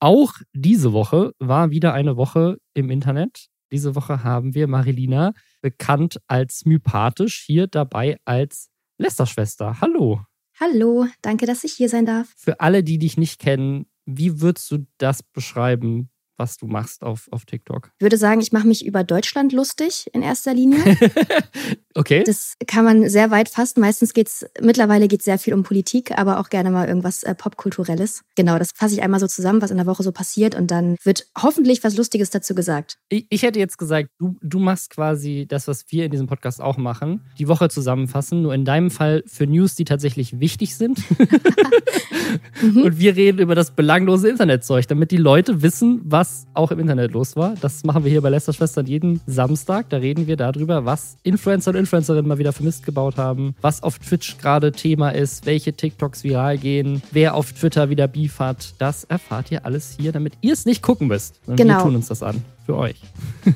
Auch diese Woche war wieder eine Woche im Internet. Diese Woche haben wir Marilina, bekannt als mypathisch, hier dabei als Lästerschwester. Hallo. Hallo, danke, dass ich hier sein darf. Für alle, die dich nicht kennen, wie würdest du das beschreiben, was du machst auf, auf TikTok? Ich würde sagen, ich mache mich über Deutschland lustig in erster Linie. okay. Das kann man sehr weit fassen. Meistens geht es, mittlerweile geht es sehr viel um Politik, aber auch gerne mal irgendwas äh, Popkulturelles. Genau, das fasse ich einmal so zusammen, was in der Woche so passiert und dann wird hoffentlich was Lustiges dazu gesagt. Ich, ich hätte jetzt gesagt, du, du machst quasi das, was wir in diesem Podcast auch machen, die Woche zusammenfassen, nur in deinem Fall für News, die tatsächlich wichtig sind. mhm. Und wir reden über das belanglose Internetzeug, damit die Leute wissen, was was auch im Internet los war. Das machen wir hier bei Lester Schwestern jeden Samstag. Da reden wir darüber, was Influencer und Influencerinnen mal wieder für Mist gebaut haben, was auf Twitch gerade Thema ist, welche TikToks viral gehen, wer auf Twitter wieder Beef hat. Das erfahrt ihr alles hier, damit ihr es nicht gucken müsst. Und genau. Wir tun uns das an für euch.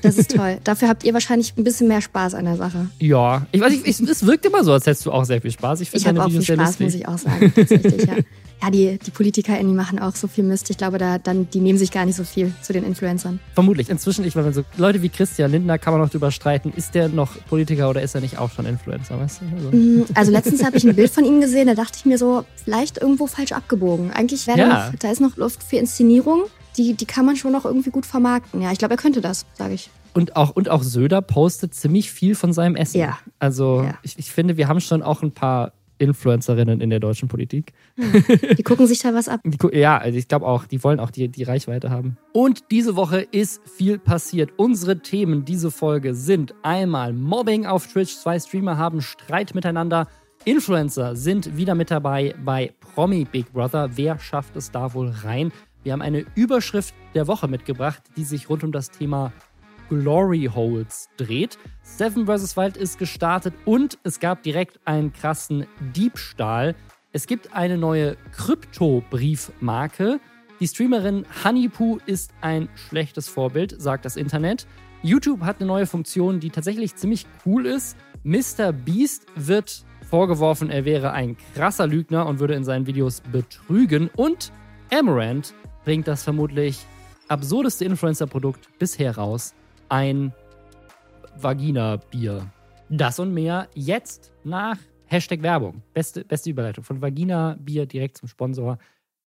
Das ist toll. Dafür habt ihr wahrscheinlich ein bisschen mehr Spaß an der Sache. Ja, ich weiß nicht, es wirkt immer so, als hättest du auch sehr viel Spaß. Ich, ich habe auch viel Spaß, muss ich auch sagen. Tatsächlich, ja. ja, die, die PolitikerInnen, die machen auch so viel Mist. Ich glaube, da, dann, die nehmen sich gar nicht so viel zu den Influencern. Vermutlich. Inzwischen, ich meine, so Leute wie Christian Lindner kann man noch drüber streiten, ist der noch Politiker oder ist er nicht auch schon Influencer, weißt du? Also, mm, also letztens habe ich ein Bild von ihm gesehen, da dachte ich mir so, vielleicht irgendwo falsch abgebogen. Eigentlich wäre ja. da ist noch Luft für Inszenierung die, die kann man schon noch irgendwie gut vermarkten. Ja, ich glaube, er könnte das, sage ich. Und auch, und auch Söder postet ziemlich viel von seinem Essen. Ja. Also ja. Ich, ich finde, wir haben schon auch ein paar Influencerinnen in der deutschen Politik. Hm. Die gucken sich da was ab. Die, ja, also ich glaube auch, die wollen auch die, die Reichweite haben. Und diese Woche ist viel passiert. Unsere Themen diese Folge sind einmal Mobbing auf Twitch. Zwei Streamer haben Streit miteinander. Influencer sind wieder mit dabei bei Promi Big Brother. Wer schafft es da wohl rein? Wir haben eine Überschrift der Woche mitgebracht, die sich rund um das Thema Glory Holes dreht. Seven vs. Wild ist gestartet und es gab direkt einen krassen Diebstahl. Es gibt eine neue Krypto-Briefmarke. Die Streamerin Honeypoo ist ein schlechtes Vorbild, sagt das Internet. YouTube hat eine neue Funktion, die tatsächlich ziemlich cool ist. Mr. Beast wird vorgeworfen, er wäre ein krasser Lügner und würde in seinen Videos betrügen. Und Amaranth bringt das vermutlich absurdeste Influencer-Produkt bisher raus. Ein Vagina-Bier. Das und mehr jetzt nach Hashtag Werbung. Beste, beste Überleitung. Von Vagina-Bier direkt zum Sponsor.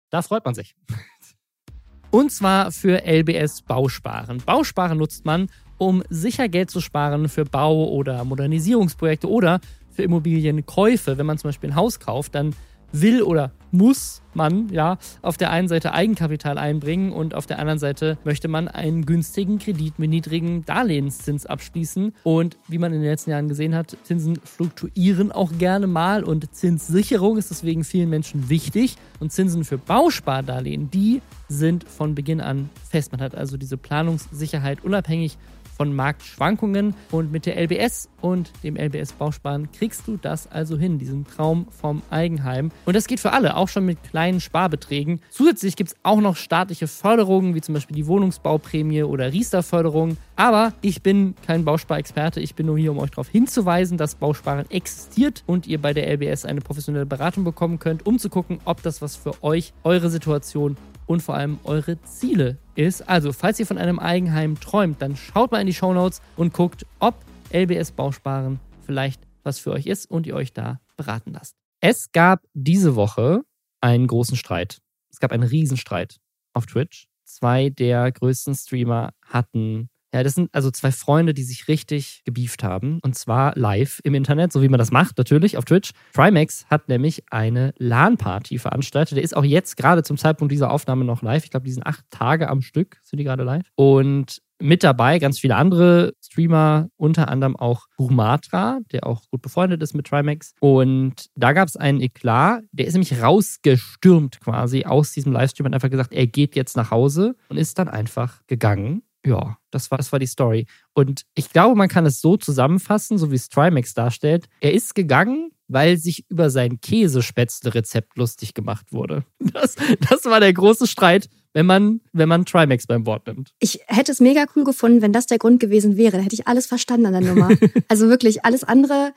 Da freut man sich. Und zwar für LBS Bausparen. Bausparen nutzt man, um sicher Geld zu sparen für Bau- oder Modernisierungsprojekte oder für Immobilienkäufe. Wenn man zum Beispiel ein Haus kauft, dann will oder muss man ja auf der einen Seite Eigenkapital einbringen und auf der anderen Seite möchte man einen günstigen Kredit mit niedrigem Darlehenszins abschließen. Und wie man in den letzten Jahren gesehen hat, Zinsen fluktuieren auch gerne mal und Zinssicherung ist deswegen vielen Menschen wichtig. Und Zinsen für Bauspardarlehen, die sind von Beginn an fest. Man hat also diese Planungssicherheit unabhängig von Marktschwankungen. Und mit der LBS und dem LBS Bausparen kriegst du das also hin, diesen Traum vom Eigenheim. Und das geht für alle, auch schon mit kleinen Sparbeträgen. Zusätzlich gibt es auch noch staatliche Förderungen, wie zum Beispiel die Wohnungsbauprämie oder Riester-Förderung. Aber ich bin kein Bausparexperte, ich bin nur hier, um euch darauf hinzuweisen, dass Bausparen existiert und ihr bei der LBS eine professionelle Beratung bekommen könnt, um zu gucken, ob das was für euch, eure Situation und vor allem eure Ziele ist. Also, falls ihr von einem Eigenheim träumt, dann schaut mal in die Show Notes und guckt, ob LBS Bausparen vielleicht was für euch ist und ihr euch da beraten lasst. Es gab diese Woche einen großen Streit. Es gab einen Riesenstreit auf Twitch. Zwei der größten Streamer hatten ja, das sind also zwei Freunde, die sich richtig gebieft haben. Und zwar live im Internet, so wie man das macht, natürlich auf Twitch. Trimax hat nämlich eine LAN-Party veranstaltet. Der ist auch jetzt gerade zum Zeitpunkt dieser Aufnahme noch live. Ich glaube, die sind acht Tage am Stück, sind die gerade live. Und mit dabei ganz viele andere Streamer, unter anderem auch Rumatra, der auch gut befreundet ist mit Trimax. Und da gab es einen Eklat, der ist nämlich rausgestürmt quasi aus diesem Livestream und einfach gesagt, er geht jetzt nach Hause und ist dann einfach gegangen ja, das war, das war die Story. Und ich glaube, man kann es so zusammenfassen, so wie es Trimax darstellt. Er ist gegangen, weil sich über sein Käsespätzle-Rezept lustig gemacht wurde. Das, das war der große Streit wenn man, wenn man Trimax beim Wort nimmt. Ich hätte es mega cool gefunden, wenn das der Grund gewesen wäre. Da hätte ich alles verstanden an der Nummer. also wirklich, alles andere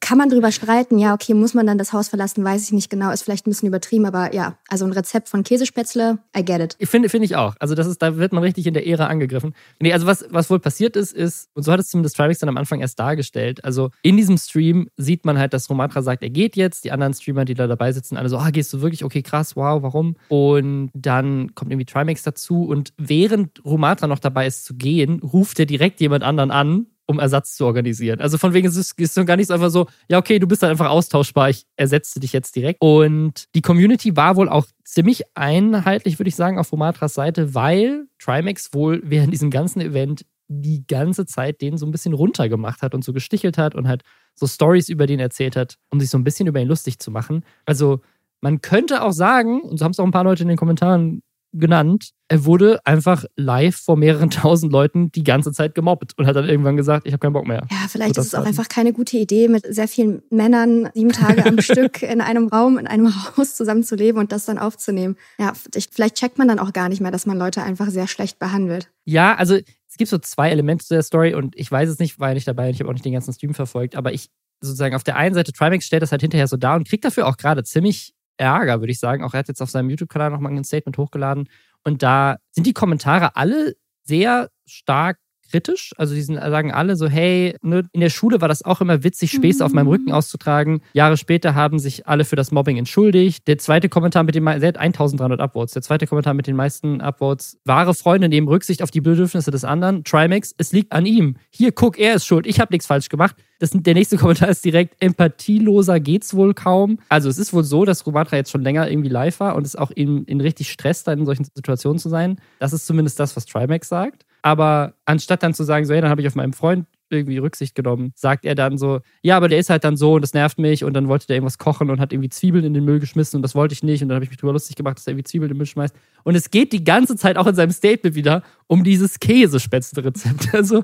kann man drüber streiten. Ja, okay, muss man dann das Haus verlassen, weiß ich nicht genau. Ist vielleicht ein bisschen übertrieben, aber ja, also ein Rezept von Käsespätzle, I get it. Ich finde, finde ich auch. Also das ist, da wird man richtig in der Ära angegriffen. Nee, also was, was wohl passiert ist, ist, und so hat es zumindest Trimax dann am Anfang erst dargestellt. Also in diesem Stream sieht man halt, dass Romatra sagt, er geht jetzt. Die anderen Streamer, die da dabei sitzen, alle so, ah, gehst du wirklich? Okay, krass, wow, warum? Und dann kommt irgendwie Trimax dazu und während Romatra noch dabei ist zu gehen, ruft er direkt jemand anderen an, um Ersatz zu organisieren. Also von wegen ist es ist gar nicht so einfach so, ja, okay, du bist dann einfach austauschbar, ich ersetze dich jetzt direkt. Und die Community war wohl auch ziemlich einheitlich, würde ich sagen, auf Romatras Seite, weil Trimax wohl während diesem ganzen Event die ganze Zeit den so ein bisschen runtergemacht hat und so gestichelt hat und halt so Stories über den erzählt hat, um sich so ein bisschen über ihn lustig zu machen. Also man könnte auch sagen, und so haben es auch ein paar Leute in den Kommentaren genannt, er wurde einfach live vor mehreren tausend Leuten die ganze Zeit gemobbt und hat dann irgendwann gesagt, ich habe keinen Bock mehr. Ja, vielleicht ist es auch einfach keine gute Idee, mit sehr vielen Männern sieben Tage am Stück in einem Raum, in einem Haus zusammenzuleben und das dann aufzunehmen. Ja, vielleicht checkt man dann auch gar nicht mehr, dass man Leute einfach sehr schlecht behandelt. Ja, also es gibt so zwei Elemente zu der Story und ich weiß es nicht, war ja nicht dabei und ich habe auch nicht den ganzen Stream verfolgt, aber ich sozusagen auf der einen Seite, Trimax stellt das halt hinterher so da und kriegt dafür auch gerade ziemlich Ärger, würde ich sagen. Auch er hat jetzt auf seinem YouTube-Kanal nochmal ein Statement hochgeladen. Und da sind die Kommentare alle sehr stark kritisch. Also die sagen alle so, hey, ne, in der Schule war das auch immer witzig, Späße auf meinem Rücken auszutragen. Jahre später haben sich alle für das Mobbing entschuldigt. Der zweite Kommentar mit dem, er hat 1300 Upvotes. Der zweite Kommentar mit den meisten Upvotes. Wahre Freunde nehmen Rücksicht auf die Bedürfnisse des anderen. Trimax, es liegt an ihm. Hier, guck, er ist schuld. Ich habe nichts falsch gemacht. Das, der nächste Kommentar ist direkt, empathieloser geht's wohl kaum. Also es ist wohl so, dass Rumatra jetzt schon länger irgendwie live war und es auch in, in richtig Stress, da in solchen Situationen zu sein. Das ist zumindest das, was Trimax sagt. Aber anstatt dann zu sagen, so, hey, dann habe ich auf meinen Freund irgendwie Rücksicht genommen, sagt er dann so, ja, aber der ist halt dann so und das nervt mich und dann wollte der irgendwas kochen und hat irgendwie Zwiebeln in den Müll geschmissen und das wollte ich nicht und dann habe ich mich drüber lustig gemacht, dass er irgendwie Zwiebeln in den Müll schmeißt. Und es geht die ganze Zeit auch in seinem Statement wieder um dieses Käsespätzle-Rezept. Also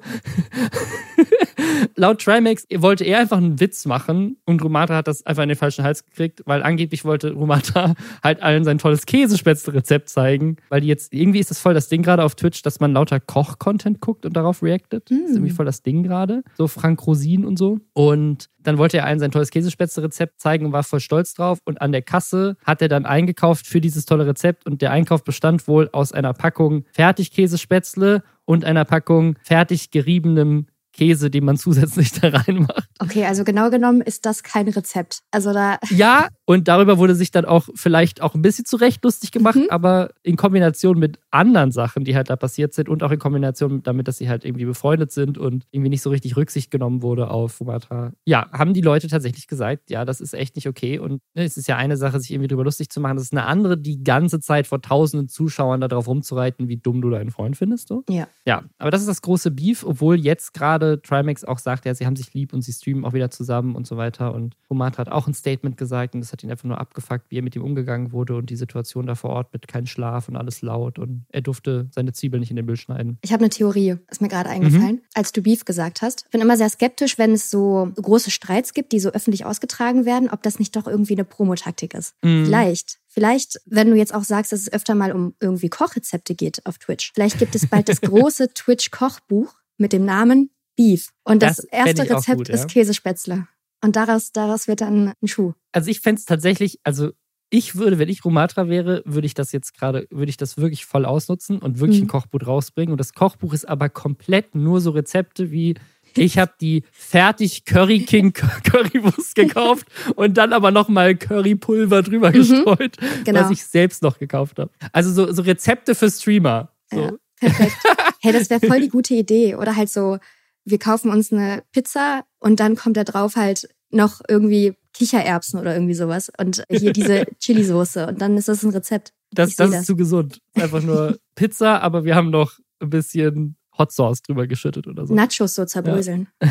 laut Trimax wollte er einfach einen Witz machen und Rumata hat das einfach in den falschen Hals gekriegt, weil angeblich wollte Rumata halt allen sein tolles Käsespätzle-Rezept zeigen, weil die jetzt, irgendwie ist das voll das Ding gerade auf Twitch, dass man lauter Koch-Content guckt und darauf reactet. Mm. Das ist irgendwie voll das Ding gerade. So Frank Rosin und so. Und dann wollte er allen sein tolles Käsespätzle-Rezept zeigen und war voll stolz drauf. Und an der Kasse hat er dann eingekauft für dieses tolle Rezept und der Einkauf bestand wohl aus einer Packung Fertigkäsespätzle und einer Packung fertig geriebenem Käse, den man zusätzlich da reinmacht. Okay, also genau genommen ist das kein Rezept. Also da. Ja, und darüber wurde sich dann auch vielleicht auch ein bisschen zurecht lustig gemacht, mhm. aber in Kombination mit anderen Sachen, die halt da passiert sind und auch in Kombination damit, dass sie halt irgendwie befreundet sind und irgendwie nicht so richtig Rücksicht genommen wurde auf Fumata. Ja, haben die Leute tatsächlich gesagt, ja, das ist echt nicht okay. Und ne, es ist ja eine Sache, sich irgendwie drüber lustig zu machen. Das ist eine andere, die ganze Zeit vor tausenden Zuschauern darauf rumzureiten, wie dumm du deinen Freund findest. So. Ja. Ja, aber das ist das große Beef, obwohl jetzt gerade Trimax auch sagt, ja, sie haben sich lieb und sie streamen auch wieder zusammen und so weiter. Und Fumata hat auch ein Statement gesagt und das hat ihn einfach nur abgefuckt, wie er mit ihm umgegangen wurde und die Situation da vor Ort mit keinem Schlaf und alles laut und er durfte seine Zwiebeln nicht in den Müll schneiden. Ich habe eine Theorie, ist mir gerade eingefallen, mhm. als du Beef gesagt hast. Ich bin immer sehr skeptisch, wenn es so große Streits gibt, die so öffentlich ausgetragen werden, ob das nicht doch irgendwie eine Promotaktik ist. Mhm. Vielleicht Vielleicht, wenn du jetzt auch sagst, dass es öfter mal um irgendwie Kochrezepte geht auf Twitch, vielleicht gibt es bald das große Twitch-Kochbuch mit dem Namen Beef. Und das, das erste Rezept gut, ja? ist Käsespätzle. Und daraus, daraus wird dann ein Schuh. Also ich fände es tatsächlich, also ich würde, wenn ich Romatra wäre, würde ich das jetzt gerade, würde ich das wirklich voll ausnutzen und wirklich mhm. ein Kochbuch rausbringen. Und das Kochbuch ist aber komplett nur so Rezepte wie ich habe die fertig Curry King Currywurst gekauft und dann aber nochmal Currypulver drüber mhm, gestreut, genau. was ich selbst noch gekauft habe. Also so, so Rezepte für Streamer. So. Ja, perfekt. Hey, das wäre voll die gute Idee. Oder halt so, wir kaufen uns eine Pizza und dann kommt da drauf halt noch irgendwie Kichererbsen oder irgendwie sowas. Und hier diese Chili-Soße. Und dann ist das ein Rezept. Das, das ist das. zu gesund. Einfach nur Pizza, aber wir haben noch ein bisschen Hot Sauce drüber geschüttet oder so. Nachos so zerbröseln. Ja.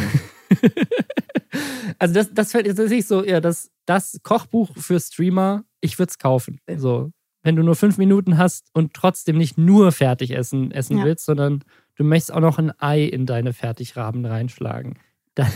also das, das fällt jetzt nicht so, ja, das, das Kochbuch für Streamer, ich würde es kaufen. So, wenn du nur fünf Minuten hast und trotzdem nicht nur fertig essen, essen ja. willst, sondern du möchtest auch noch ein Ei in deine Fertigrahmen reinschlagen dann,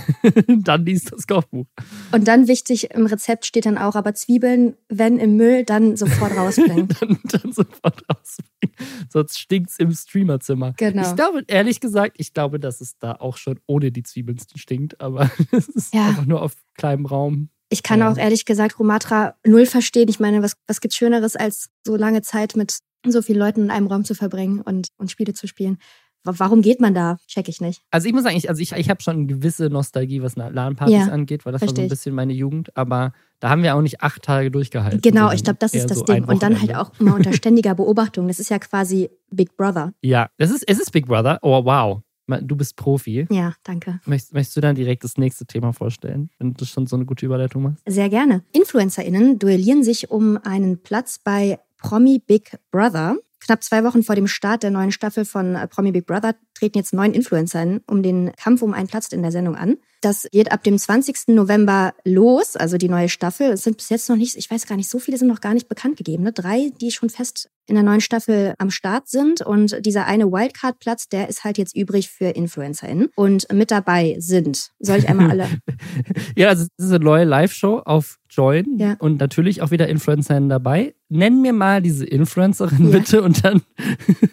dann liest das Kochbuch. Und dann wichtig, im Rezept steht dann auch, aber Zwiebeln, wenn im Müll, dann sofort rausbringen. dann, dann sofort rausbringen. Sonst stinkt es im Streamerzimmer. Genau. Ich glaube, ehrlich gesagt, ich glaube, dass es da auch schon ohne die Zwiebeln stinkt, aber es ist Ja. einfach nur auf kleinem Raum. Ich kann Ja. auch ehrlich gesagt Romatra null verstehen. Ich meine, was, was gibt's Schöneres, als so lange Zeit mit so vielen Leuten in einem Raum zu verbringen und, und Spiele zu spielen? Wa- Warum geht man da? Check ich nicht. Also ich muss sagen, ich, also ich, ich habe schon eine gewisse Nostalgie, was LAN-Partys Ja, angeht, weil das war so ein bisschen meine Jugend, aber da haben wir auch nicht acht Tage durchgehalten. Genau, ich glaube, das ist das so Ding. Und dann halt auch immer unter ständiger Beobachtung. Das ist ja quasi Big Brother. Ja, das ist, es ist Big Brother. Oh, wow. Du bist Profi. Ja, danke. Möchtest, möchtest du dann direkt das nächste Thema vorstellen, wenn du schon so eine gute Überleitung machst? Sehr gerne. InfluencerInnen duellieren sich um einen Platz bei Promi Big Brother. Knapp zwei Wochen vor dem Start der neuen Staffel von äh, Promi Big Brother treten jetzt neun InfluencerInnen um den Kampf um einen Platz in der Sendung an. Das geht ab dem 20. November los, also die neue Staffel. Es sind bis jetzt noch nicht, ich weiß gar nicht, so viele sind noch gar nicht bekannt gegeben. Ne? Drei, die schon fest in der neuen Staffel am Start sind. Und dieser eine Wildcard-Platz, der ist halt jetzt übrig für InfluencerInnen. Und mit dabei sind, soll ich einmal alle Ja, also es ist eine neue Live-Show auf Join Ja. und natürlich auch wieder Influencerinnen dabei. Nenn mir mal diese Influencerin Ja. bitte und dann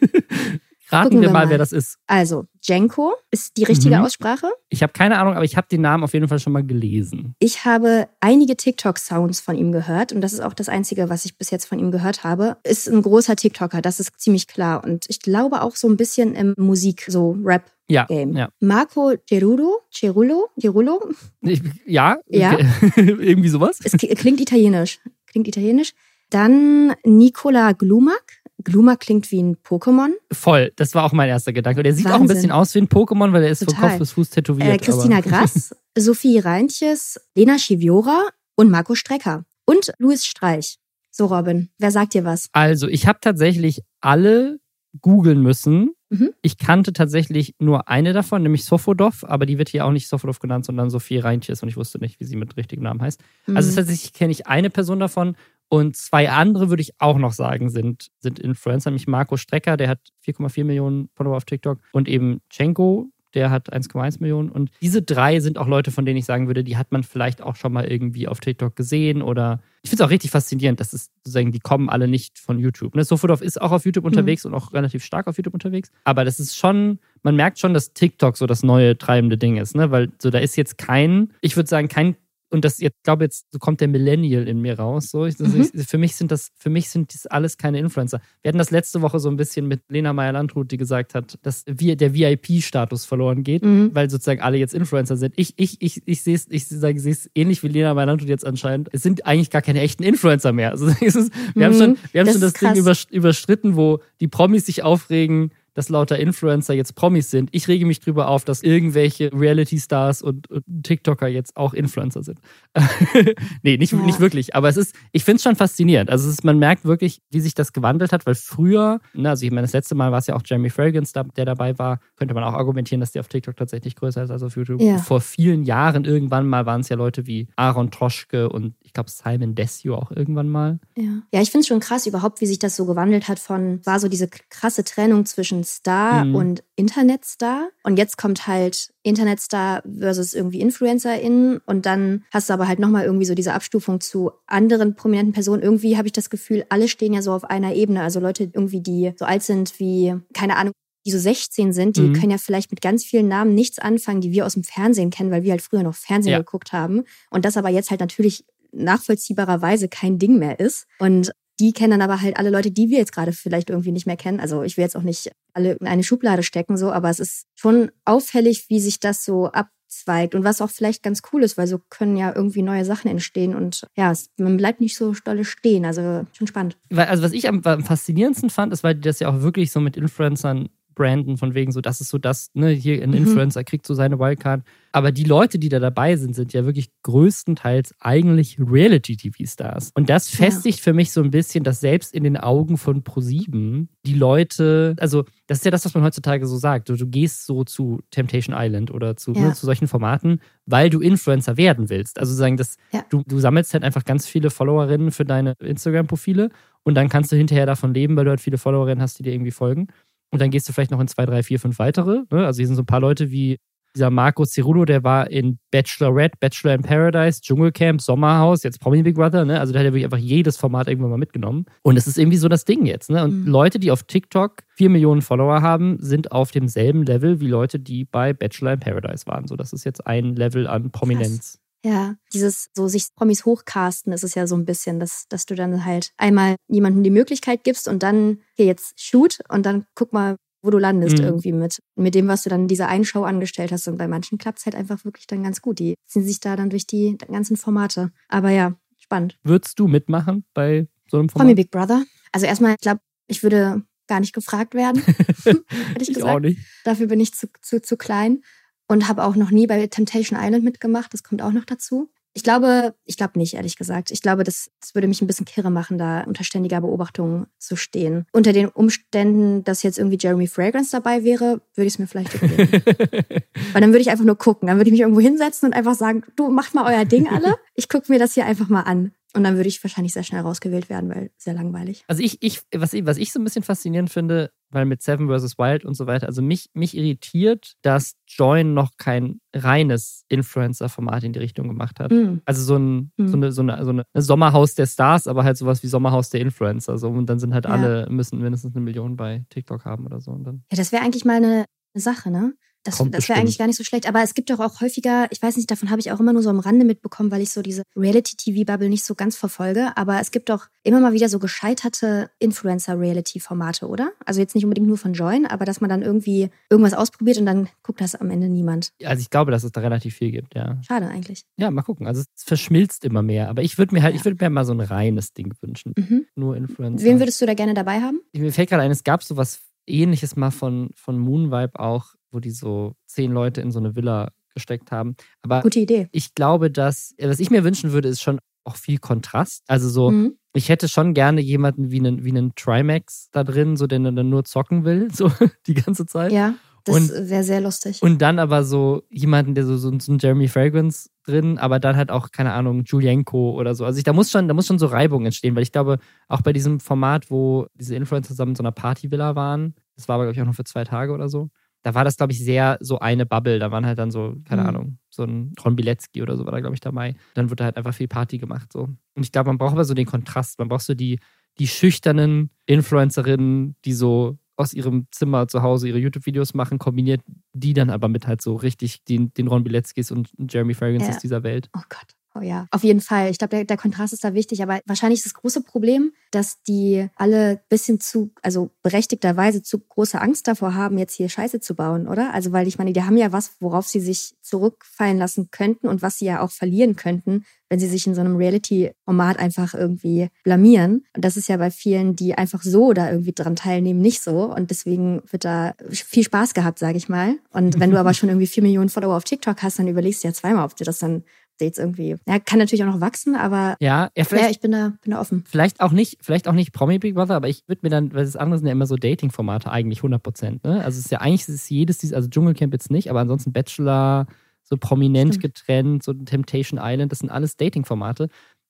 raten wir, wir mal, mal. wer das ist. Also, Jenko ist die richtige Mhm. Aussprache. Ich habe keine Ahnung, aber ich habe den Namen auf jeden Fall schon mal gelesen. Ich habe einige TikTok-Sounds von ihm gehört und das ist auch das Einzige, was ich bis jetzt von ihm gehört habe. Ist ein großer TikToker, das ist ziemlich klar. Und ich glaube auch so ein bisschen im Musik, so Rap. Ja, Game. ja. Marco Gerudo, Cerullo, Gerullo, Ich, ja, Ja. irgendwie sowas. es klingt italienisch. Klingt italienisch. Dann Nicola Glumak. Glumak klingt wie ein Pokémon. Voll, das war auch mein erster Gedanke. Der sieht auch ein Wahnsinn. bisschen aus wie ein Pokémon, weil er ist von Total. Kopf bis Fuß tätowiert. Äh, Christina aber- Grass, Sophie Reintjes, Lena Schiviora und Marco Strecker. Und Louis Streich. So, Robin, wer sagt dir was? Also, ich habe tatsächlich alle googeln müssen. Mhm. Ich kannte tatsächlich nur eine davon, nämlich Sofodov, aber die wird hier auch nicht Sofodov genannt, sondern Sophie Reintjes und ich wusste nicht, wie sie mit richtigem Namen heißt. Also Mhm. tatsächlich kenne ich eine Person davon und zwei andere würde ich auch noch sagen, sind, sind Influencer, nämlich Marco Strecker, der hat 4,4 Millionen Follower auf TikTok und eben Chenko, der hat 1,1 Millionen. Und diese drei sind auch Leute, von denen ich sagen würde, die hat man vielleicht auch schon mal irgendwie auf TikTok gesehen oder ich finde es auch richtig faszinierend, dass es sozusagen, die kommen alle nicht von YouTube. Ne? Sofodov ist auch auf YouTube unterwegs und auch relativ stark auf YouTube unterwegs. Aber das ist schon, man merkt schon, dass TikTok so das neue treibende Ding ist, ne? Weil so da ist jetzt kein, ich würde sagen, kein und das jetzt glaube jetzt kommt der Millennial in mir raus so ich, Mhm. ist, für mich sind das für mich sind das alles keine Influencer wir hatten das letzte Woche so ein bisschen mit Lena Meyer Landrut die gesagt hat dass wir der VIP Status verloren geht Mhm. weil sozusagen alle jetzt Influencer sind ich ich ich ich sehe es ich sage sehe es ähnlich wie Lena Meyer Landrut jetzt anscheinend es sind eigentlich gar keine echten Influencer mehr also ist, wir haben Mhm. schon wir haben Das schon das Ding über, überstritten wo die Promis sich aufregen dass lauter Influencer jetzt Promis sind. Ich rege mich drüber auf, dass irgendwelche Reality-Stars und, und TikToker jetzt auch Influencer sind. nee, nicht, Ja. nicht wirklich. Aber es ist, ich finde es schon faszinierend. Also es ist, man merkt wirklich, wie sich das gewandelt hat, weil früher, ne, also ich meine, das letzte Mal war es ja auch Jeremy Fragrance, da, der dabei war, könnte man auch argumentieren, dass der auf TikTok tatsächlich größer ist als auf YouTube. Ja. Vor vielen Jahren irgendwann mal waren es ja Leute wie Aaron Troschke und ich glaube Simon Desio auch irgendwann mal. Ja, ja ich finde es schon krass überhaupt, wie sich das so gewandelt hat von, war so diese krasse Trennung zwischen Star Mhm. und Internetstar. Und jetzt kommt halt Internetstar versus irgendwie InfluencerInnen. Und dann hast du aber halt nochmal irgendwie so diese Abstufung zu anderen prominenten Personen. Irgendwie habe ich das Gefühl, alle stehen ja so auf einer Ebene. Also Leute irgendwie, die so alt sind wie, keine Ahnung, die so 16 sind, die Mhm. können ja vielleicht mit ganz vielen Namen nichts anfangen, die wir aus dem Fernsehen kennen, weil wir halt früher noch Fernsehen Ja. geguckt haben. Und das aber jetzt halt natürlich nachvollziehbarerweise kein Ding mehr ist. Und die kennen dann aber halt alle Leute, die wir jetzt gerade vielleicht irgendwie nicht mehr kennen. Also ich will jetzt auch nicht alle in eine Schublade stecken, so, aber es ist schon auffällig, wie sich das so abzweigt und was auch vielleicht ganz cool ist, weil so können ja irgendwie neue Sachen entstehen und ja, es, man bleibt nicht so dolle stehen. Also schon spannend. Also was ich am, am faszinierendsten fand, ist, weil die das ja auch wirklich so mit Influencern branden, von wegen so, das ist so das, ne, hier ein Mhm. Influencer kriegt so seine Wildcard. Aber die Leute, die da dabei sind, sind ja wirklich größtenteils eigentlich Reality-TV-Stars. Und das Ja. festigt für mich so ein bisschen, dass selbst in den Augen von ProSieben die Leute, also das ist ja das, was man heutzutage so sagt. Du, du gehst so zu Temptation Island oder zu, Ja. ne, zu solchen Formaten, weil du Influencer werden willst. Also sagen, das, Ja. du, du sammelst halt einfach ganz viele Followerinnen für deine Instagram-Profile und dann kannst du hinterher davon leben, weil du halt viele Followerinnen hast, die dir irgendwie folgen. Und dann gehst du vielleicht noch in zwei, drei, vier, fünf weitere. Ne? Also hier sind so ein paar Leute wie Dieser Marco Cerulo, der war in Bachelorette, Bachelor in Paradise, Dschungelcamp, Sommerhaus, jetzt Promi Big Brother, ne? Also da hat er wirklich einfach jedes Format irgendwann mal mitgenommen. Und das ist irgendwie so das Ding jetzt, ne? Und mhm. Leute, die auf TikTok vier Millionen Follower haben, sind auf demselben Level wie Leute, die bei Bachelor in Paradise waren. So, das ist jetzt ein Level an Prominenz. Ja, dieses so sich Promis hochcasten ist es ja so ein bisschen, dass, dass du dann halt einmal jemandem die Möglichkeit gibst und dann, hier jetzt shoot und dann guck mal, wo du landest mhm. irgendwie mit, mit dem, was du dann in dieser einen Show angestellt hast. Und bei manchen klappt es halt einfach wirklich dann ganz gut. Die ziehen sich da dann durch die ganzen Formate. Aber ja, spannend. Würdest du mitmachen bei so einem Format? Promi Big Brother. Also erstmal, ich glaube, ich würde gar nicht gefragt werden. Hätte ich, ich gesagt. Auch nicht. Dafür bin ich zu, zu, zu klein und habe auch noch nie bei Temptation Island mitgemacht. Das kommt auch noch dazu. Ich glaube, ich glaube nicht, ehrlich gesagt. Ich glaube, das, das würde mich ein bisschen kirre machen, da unter ständiger Beobachtung zu stehen. Unter den Umständen, dass jetzt irgendwie Jeremy Fragrance dabei wäre, würde ich es mir vielleicht überlegen. Weil dann würde ich einfach nur gucken. Dann würde ich mich irgendwo hinsetzen und einfach sagen, du macht mal euer Ding alle. Ich gucke mir das hier einfach mal an. Und dann würde ich wahrscheinlich sehr schnell rausgewählt werden, weil sehr langweilig. Also ich, ich, was, ich, was ich so ein bisschen faszinierend finde, weil mit Seven vs. Wild und so weiter, also mich, mich irritiert, dass Join noch kein reines Influencer-Format in die Richtung gemacht hat. Mm. Also so ein, mm. so, eine, so, eine, so eine Sommerhaus der Stars, aber halt sowas wie Sommerhaus der Influencer. So. Und dann sind halt ja. alle, müssen mindestens eine Million bei TikTok haben oder so. Und dann ja, das wäre eigentlich mal eine Sache, ne? Das, das wäre eigentlich gar nicht so schlecht. Aber es gibt doch auch häufiger, ich weiß nicht, davon habe ich auch immer nur so am Rande mitbekommen, weil ich so diese Reality-TV-Bubble nicht so ganz verfolge. Aber es gibt doch immer mal wieder so gescheiterte Influencer-Reality-Formate, oder? Also jetzt nicht unbedingt nur von Join, aber dass man dann irgendwie irgendwas ausprobiert und dann guckt das am Ende niemand. Also ich glaube, dass es da relativ viel gibt, ja. Schade eigentlich. Ja, mal gucken. Also es verschmilzt immer mehr. Aber ich würde mir halt, ja. ich würde mir mal so ein reines Ding wünschen. Mhm. Nur Influencer. Wen würdest du da gerne dabei haben? Mir fällt gerade ein, es gab so was ähnliches mal von, von Moonvibe auch wo die so zehn Leute in so eine Villa gesteckt haben. Aber Gute Idee. ich glaube, dass, was ich mir wünschen würde, ist schon auch viel Kontrast. Also so, mhm. ich hätte schon gerne jemanden wie einen, wie einen Trimax da drin, so den dann nur zocken will, so die ganze Zeit. Ja. Das wäre sehr lustig. Und dann aber so jemanden, der so, so, so ein Jeremy Fragrance drin, aber dann halt auch, keine Ahnung, Julienko oder so. Also ich, da muss schon, da muss schon so Reibung entstehen, weil ich glaube, auch bei diesem Format, wo diese Influencer zusammen in so einer Partyvilla waren, das war aber, glaube ich, auch noch für zwei Tage oder so, da war das, glaube ich, sehr so eine Bubble. Da waren halt dann so, keine mhm. Ahnung, so ein Ron Bilecki oder so war da, glaube ich, dabei. Dann wurde halt einfach viel Party gemacht. So. Und ich glaube, man braucht aber so den Kontrast. Man braucht so die, die schüchternen Influencerinnen, die so aus ihrem Zimmer zu Hause ihre YouTube-Videos machen, kombiniert die dann aber mit halt so richtig den, den Ron Bileckis und Jeremy Fragrances ja. dieser Welt. Oh Gott. Oh ja, auf jeden Fall. Ich glaube, der, der, Kontrast ist da wichtig, aber wahrscheinlich ist das große Problem, dass die alle bisschen zu, also berechtigterweise zu große Angst davor haben, jetzt hier Scheiße zu bauen, oder? Also, weil ich meine, die haben ja was, worauf sie sich zurückfallen lassen könnten und was sie ja auch verlieren könnten, wenn sie sich in so einem Reality-Format einfach irgendwie blamieren. Und das ist ja bei vielen, die einfach so da irgendwie dran teilnehmen, nicht so. Und deswegen wird da viel Spaß gehabt, sage ich mal. Und wenn du aber schon irgendwie vier Millionen Follower auf TikTok hast, dann überlegst du ja zweimal, ob du das dann Dates irgendwie. Ja, kann natürlich auch noch wachsen, aber ja, ja, ja ich bin da, bin da offen. Vielleicht auch nicht, vielleicht auch nicht Promi Big Brother, aber ich würde mir dann, weil das andere sind ja immer so Dating-Formate eigentlich 100 Prozent. Ne? Also es ist ja eigentlich ist jedes, also Dschungelcamp jetzt nicht, aber ansonsten Bachelor, so prominent Stimmt. getrennt, so Temptation Island, das sind alles Dating-Formate.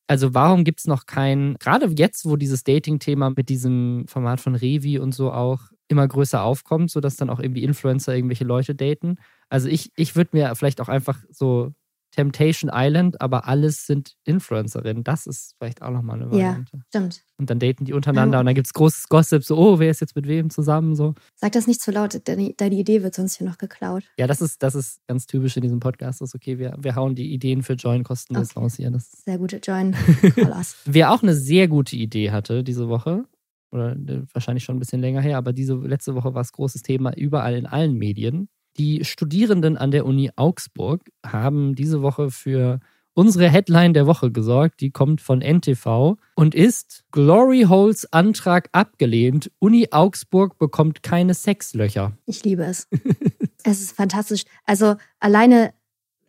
Also warum gibt es noch kein, gerade jetzt, wo dieses Dating-Thema mit diesem Format von Revi und so auch immer größer aufkommt, sodass dann auch irgendwie Influencer irgendwelche Leute daten. Also ich, ich würde mir vielleicht auch einfach so Temptation Island, aber alles sind Influencerinnen. Das ist vielleicht auch nochmal eine Variante. Ja, stimmt. Und dann daten die untereinander ja. und dann gibt es großes Gossip, so, oh, wer ist jetzt mit wem zusammen? So. Sag das nicht zu laut, deine, deine Idee wird sonst hier noch geklaut. Ja, das ist, das ist ganz typisch in diesem Podcast. Das ist okay, wir, wir hauen die Ideen für Join kostenlos okay. raus hier. Das sehr gute Join. wer auch eine sehr gute Idee hatte diese Woche, oder äh, wahrscheinlich schon ein bisschen länger her, aber diese letzte Woche war es großes Thema überall in allen Medien die Studierenden an der Uni Augsburg haben diese Woche für unsere Headline der Woche gesorgt. Die kommt von NTV und ist Glory Holes Antrag abgelehnt. Uni Augsburg bekommt keine Sexlöcher. Ich liebe es. es ist fantastisch. Also alleine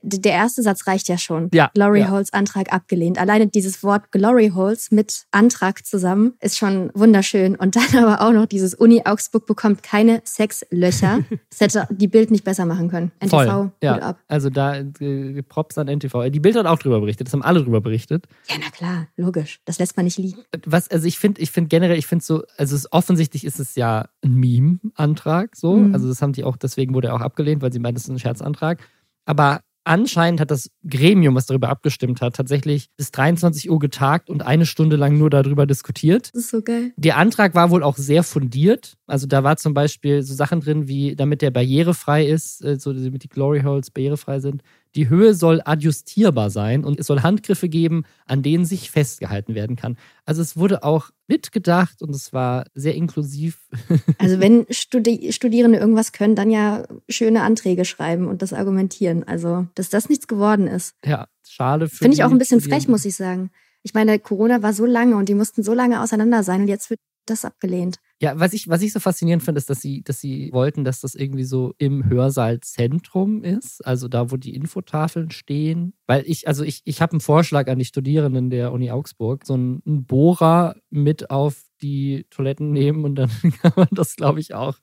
der erste Satz reicht ja schon. Ja, Glory ja. Holes Antrag abgelehnt. Alleine dieses Wort Glory Holes mit Antrag zusammen ist schon wunderschön. Und dann aber auch noch dieses Uni Augsburg bekommt keine Sexlöcher. das hätte die Bild nicht besser machen können. NTV, Voll. Ja. ab. Also da äh, Props an NTV. Die Bild hat auch drüber berichtet, das haben alle drüber berichtet. Ja, na klar, logisch. Das lässt man nicht liegen. Was, also ich finde, ich finde generell, ich finde so, also es, offensichtlich ist es ja ein Meme-Antrag, so. Mhm. Also das haben die auch, deswegen wurde er auch abgelehnt, weil sie meinen, das ist ein Scherzantrag. Aber anscheinend hat das Gremium, was darüber abgestimmt hat, tatsächlich bis 23 Uhr getagt und eine Stunde lang nur darüber diskutiert. Das ist so geil. Der Antrag war wohl auch sehr fundiert. Also da war zum Beispiel so Sachen drin, wie damit der barrierefrei ist, äh, so damit die Glory Holes barrierefrei sind. Die Höhe soll adjustierbar sein und es soll Handgriffe geben, an denen sich festgehalten werden kann. Also es wurde auch mitgedacht und es war sehr inklusiv. Also wenn Studi Studierende irgendwas können, dann ja schöne Anträge schreiben und das argumentieren. Also, dass das nichts geworden ist. Ja, schade für Finde ich auch ein bisschen frech, muss ich sagen. Ich meine, Corona war so lange und die mussten so lange auseinander sein und jetzt wird das abgelehnt. Ja, was ich, was ich so faszinierend finde, ist, dass sie, dass sie wollten, dass das irgendwie so im Hörsaal-Zentrum ist, also da, wo die Infotafeln stehen. Weil ich, also ich, ich habe einen Vorschlag an die Studierenden der Uni Augsburg, so einen, Bohrer mit auf die Toiletten nehmen und dann kann man das, glaube ich, auch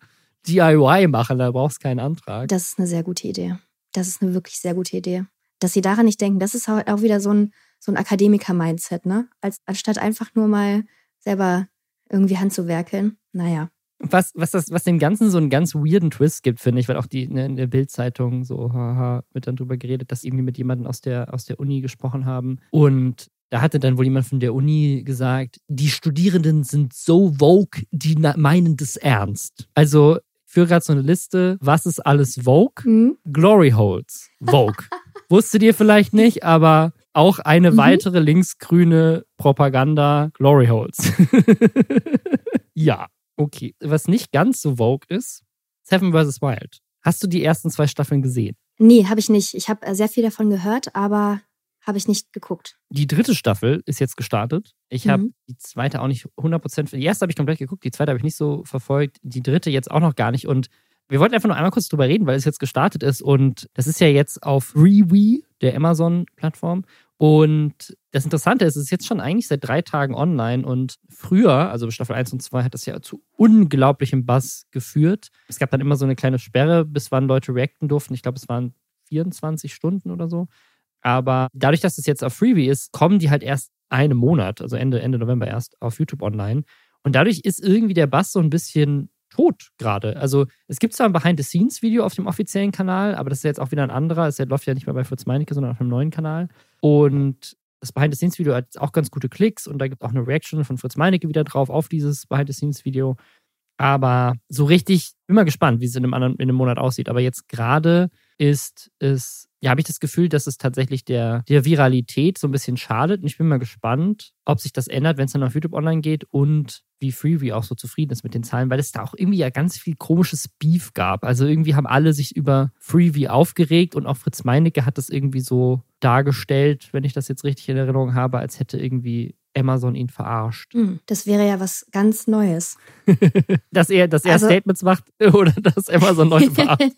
DIY machen, da brauchst du keinen Antrag. Das ist eine sehr gute Idee. Das ist eine wirklich sehr gute Idee. Dass sie daran nicht denken, das ist auch wieder so ein, so ein Akademiker-Mindset, ne? Als, anstatt einfach nur mal selber irgendwie Hand zu werkeln. Naja. Was, was, das, was dem Ganzen so einen ganz weirden Twist gibt, finde ich, weil auch die ne, in der Bild-Zeitung so haha, wird dann drüber geredet, dass irgendwie mit jemandem aus der, aus der Uni gesprochen haben. Und da hatte dann wohl jemand von der Uni gesagt, die Studierenden sind so vogue, die meinen das ernst. Also ich führe gerade so eine Liste, was ist alles Vogue? Hm? Glory Holes. Vogue. Wusstet ihr vielleicht nicht, aber auch eine Mhm. weitere linksgrüne Propaganda Glory Holes. ja, okay. Was nicht ganz so Vogue ist, Seven vs. Wild. Hast du die ersten zwei Staffeln gesehen? Nee, habe ich nicht. Ich habe äh, sehr viel davon gehört, aber habe ich nicht geguckt. Die dritte Staffel ist jetzt gestartet. Ich habe Mhm. die zweite auch nicht 100%. Die erste habe ich komplett geguckt, die zweite habe ich nicht so verfolgt. Die dritte jetzt auch noch gar nicht. Und wir wollten einfach nur einmal kurz drüber reden, weil es jetzt gestartet ist. Und das ist ja jetzt auf Freewee, der Amazon-Plattform. Und das Interessante ist, es ist jetzt schon eigentlich seit drei Tagen online. Und früher, also Staffel 1 und 2, hat das ja zu unglaublichem Bass geführt. Es gab dann immer so eine kleine Sperre, bis wann Leute reacten durften. Ich glaube, es waren 24 Stunden oder so. Aber dadurch, dass es jetzt auf Freebie ist, kommen die halt erst einen Monat, also Ende, Ende November erst, auf YouTube online. Und dadurch ist irgendwie der Bass so ein bisschen tot gerade. Also es gibt zwar ein Behind-the-Scenes-Video auf dem offiziellen Kanal, aber das ist jetzt auch wieder ein anderer. Es läuft ja nicht mehr bei Fritz Meinecke, sondern auf einem neuen Kanal. Und das Behind-the-Scenes-Video hat auch ganz gute Klicks und da gibt es auch eine Reaction von Fritz Meinecke wieder drauf auf dieses Behind-the-Scenes-Video. Aber so richtig, mal gespannt, wie es in einem, anderen, in einem Monat aussieht. Aber jetzt gerade ist es, ja, habe ich das Gefühl, dass es tatsächlich der, der Viralität so ein bisschen schadet. Und ich bin mal gespannt, ob sich das ändert, wenn es dann auf YouTube online geht und wie Freebie auch so zufrieden ist mit den Zahlen, weil es da auch irgendwie ja ganz viel komisches Beef gab. Also irgendwie haben alle sich über Freebie aufgeregt und auch Fritz Meinecke hat das irgendwie so dargestellt, wenn ich das jetzt richtig in Erinnerung habe, als hätte irgendwie Amazon ihn verarscht. Hm, das wäre ja was ganz Neues. dass er, dass er Also- Statements macht oder dass Amazon Leute verarscht.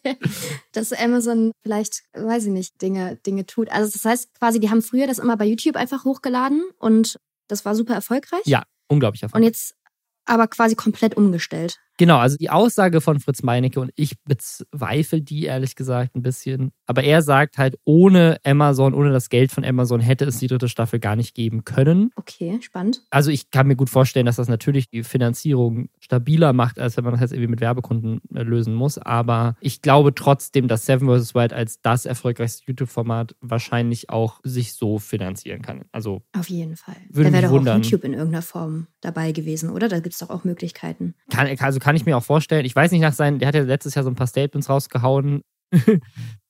dass Amazon vielleicht, weiß ich nicht, Dinge, Dinge tut. Also das heißt quasi, die haben früher das immer bei YouTube einfach hochgeladen und das war super erfolgreich. Ja, unglaublich Und Erfolg. jetzt aber quasi komplett umgestellt. Genau, also die Aussage von Fritz Meinecke und ich bezweifle die ehrlich gesagt ein bisschen. Aber er sagt halt, ohne Amazon, ohne das Geld von Amazon hätte es die dritte Staffel gar nicht geben können. Okay, spannend. Also ich kann mir gut vorstellen, dass das natürlich die Finanzierung stabiler macht, als wenn man das jetzt irgendwie mit Werbekunden äh, lösen muss. Aber ich glaube trotzdem, dass Seven vs. Wild als das erfolgreichste YouTube-Format wahrscheinlich auch sich so finanzieren kann. Also Auf jeden Fall. Würde da wäre doch wundern. auch YouTube in irgendeiner Form dabei gewesen, oder? Da gibt es doch auch Möglichkeiten. kann, also kann ich mir auch vorstellen. Ich weiß nicht nach seinen, der hat ja letztes Jahr so ein paar Statements rausgehauen,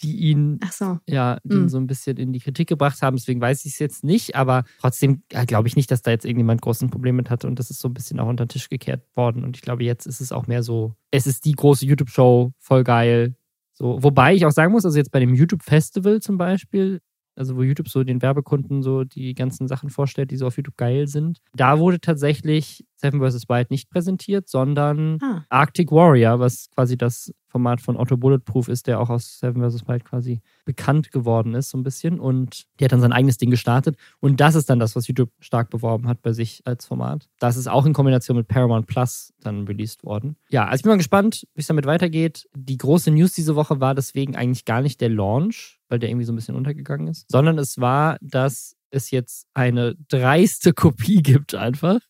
die ihn so. ja, ihn Mm. so ein bisschen in die Kritik gebracht haben. Deswegen weiß ich es jetzt nicht, aber trotzdem ja, glaube ich nicht, dass da jetzt irgendjemand großen Problem mit hatte und das ist so ein bisschen auch unter den Tisch gekehrt worden. Und ich glaube, jetzt ist es auch mehr so, es ist die große YouTube-Show, voll geil. So, wobei ich auch sagen muss, also jetzt bei dem YouTube-Festival zum Beispiel, also wo YouTube so den Werbekunden so die ganzen Sachen vorstellt, die so auf YouTube geil sind, da wurde tatsächlich Seven vs. Wild nicht präsentiert, sondern Ah. Arctic Warrior, was quasi das Format von Otto Bulletproof ist, der auch aus Seven vs. Wild quasi bekannt geworden ist, so ein bisschen. Und der hat dann sein eigenes Ding gestartet. Und das ist dann das, was YouTube stark beworben hat bei sich als Format. Das ist auch in Kombination mit Paramount Plus dann released worden. Ja, also ich bin mal gespannt, wie es damit weitergeht. Die große News diese Woche war deswegen eigentlich gar nicht der Launch, weil der irgendwie so ein bisschen untergegangen ist, sondern es war, dass es jetzt eine dreiste Kopie gibt einfach.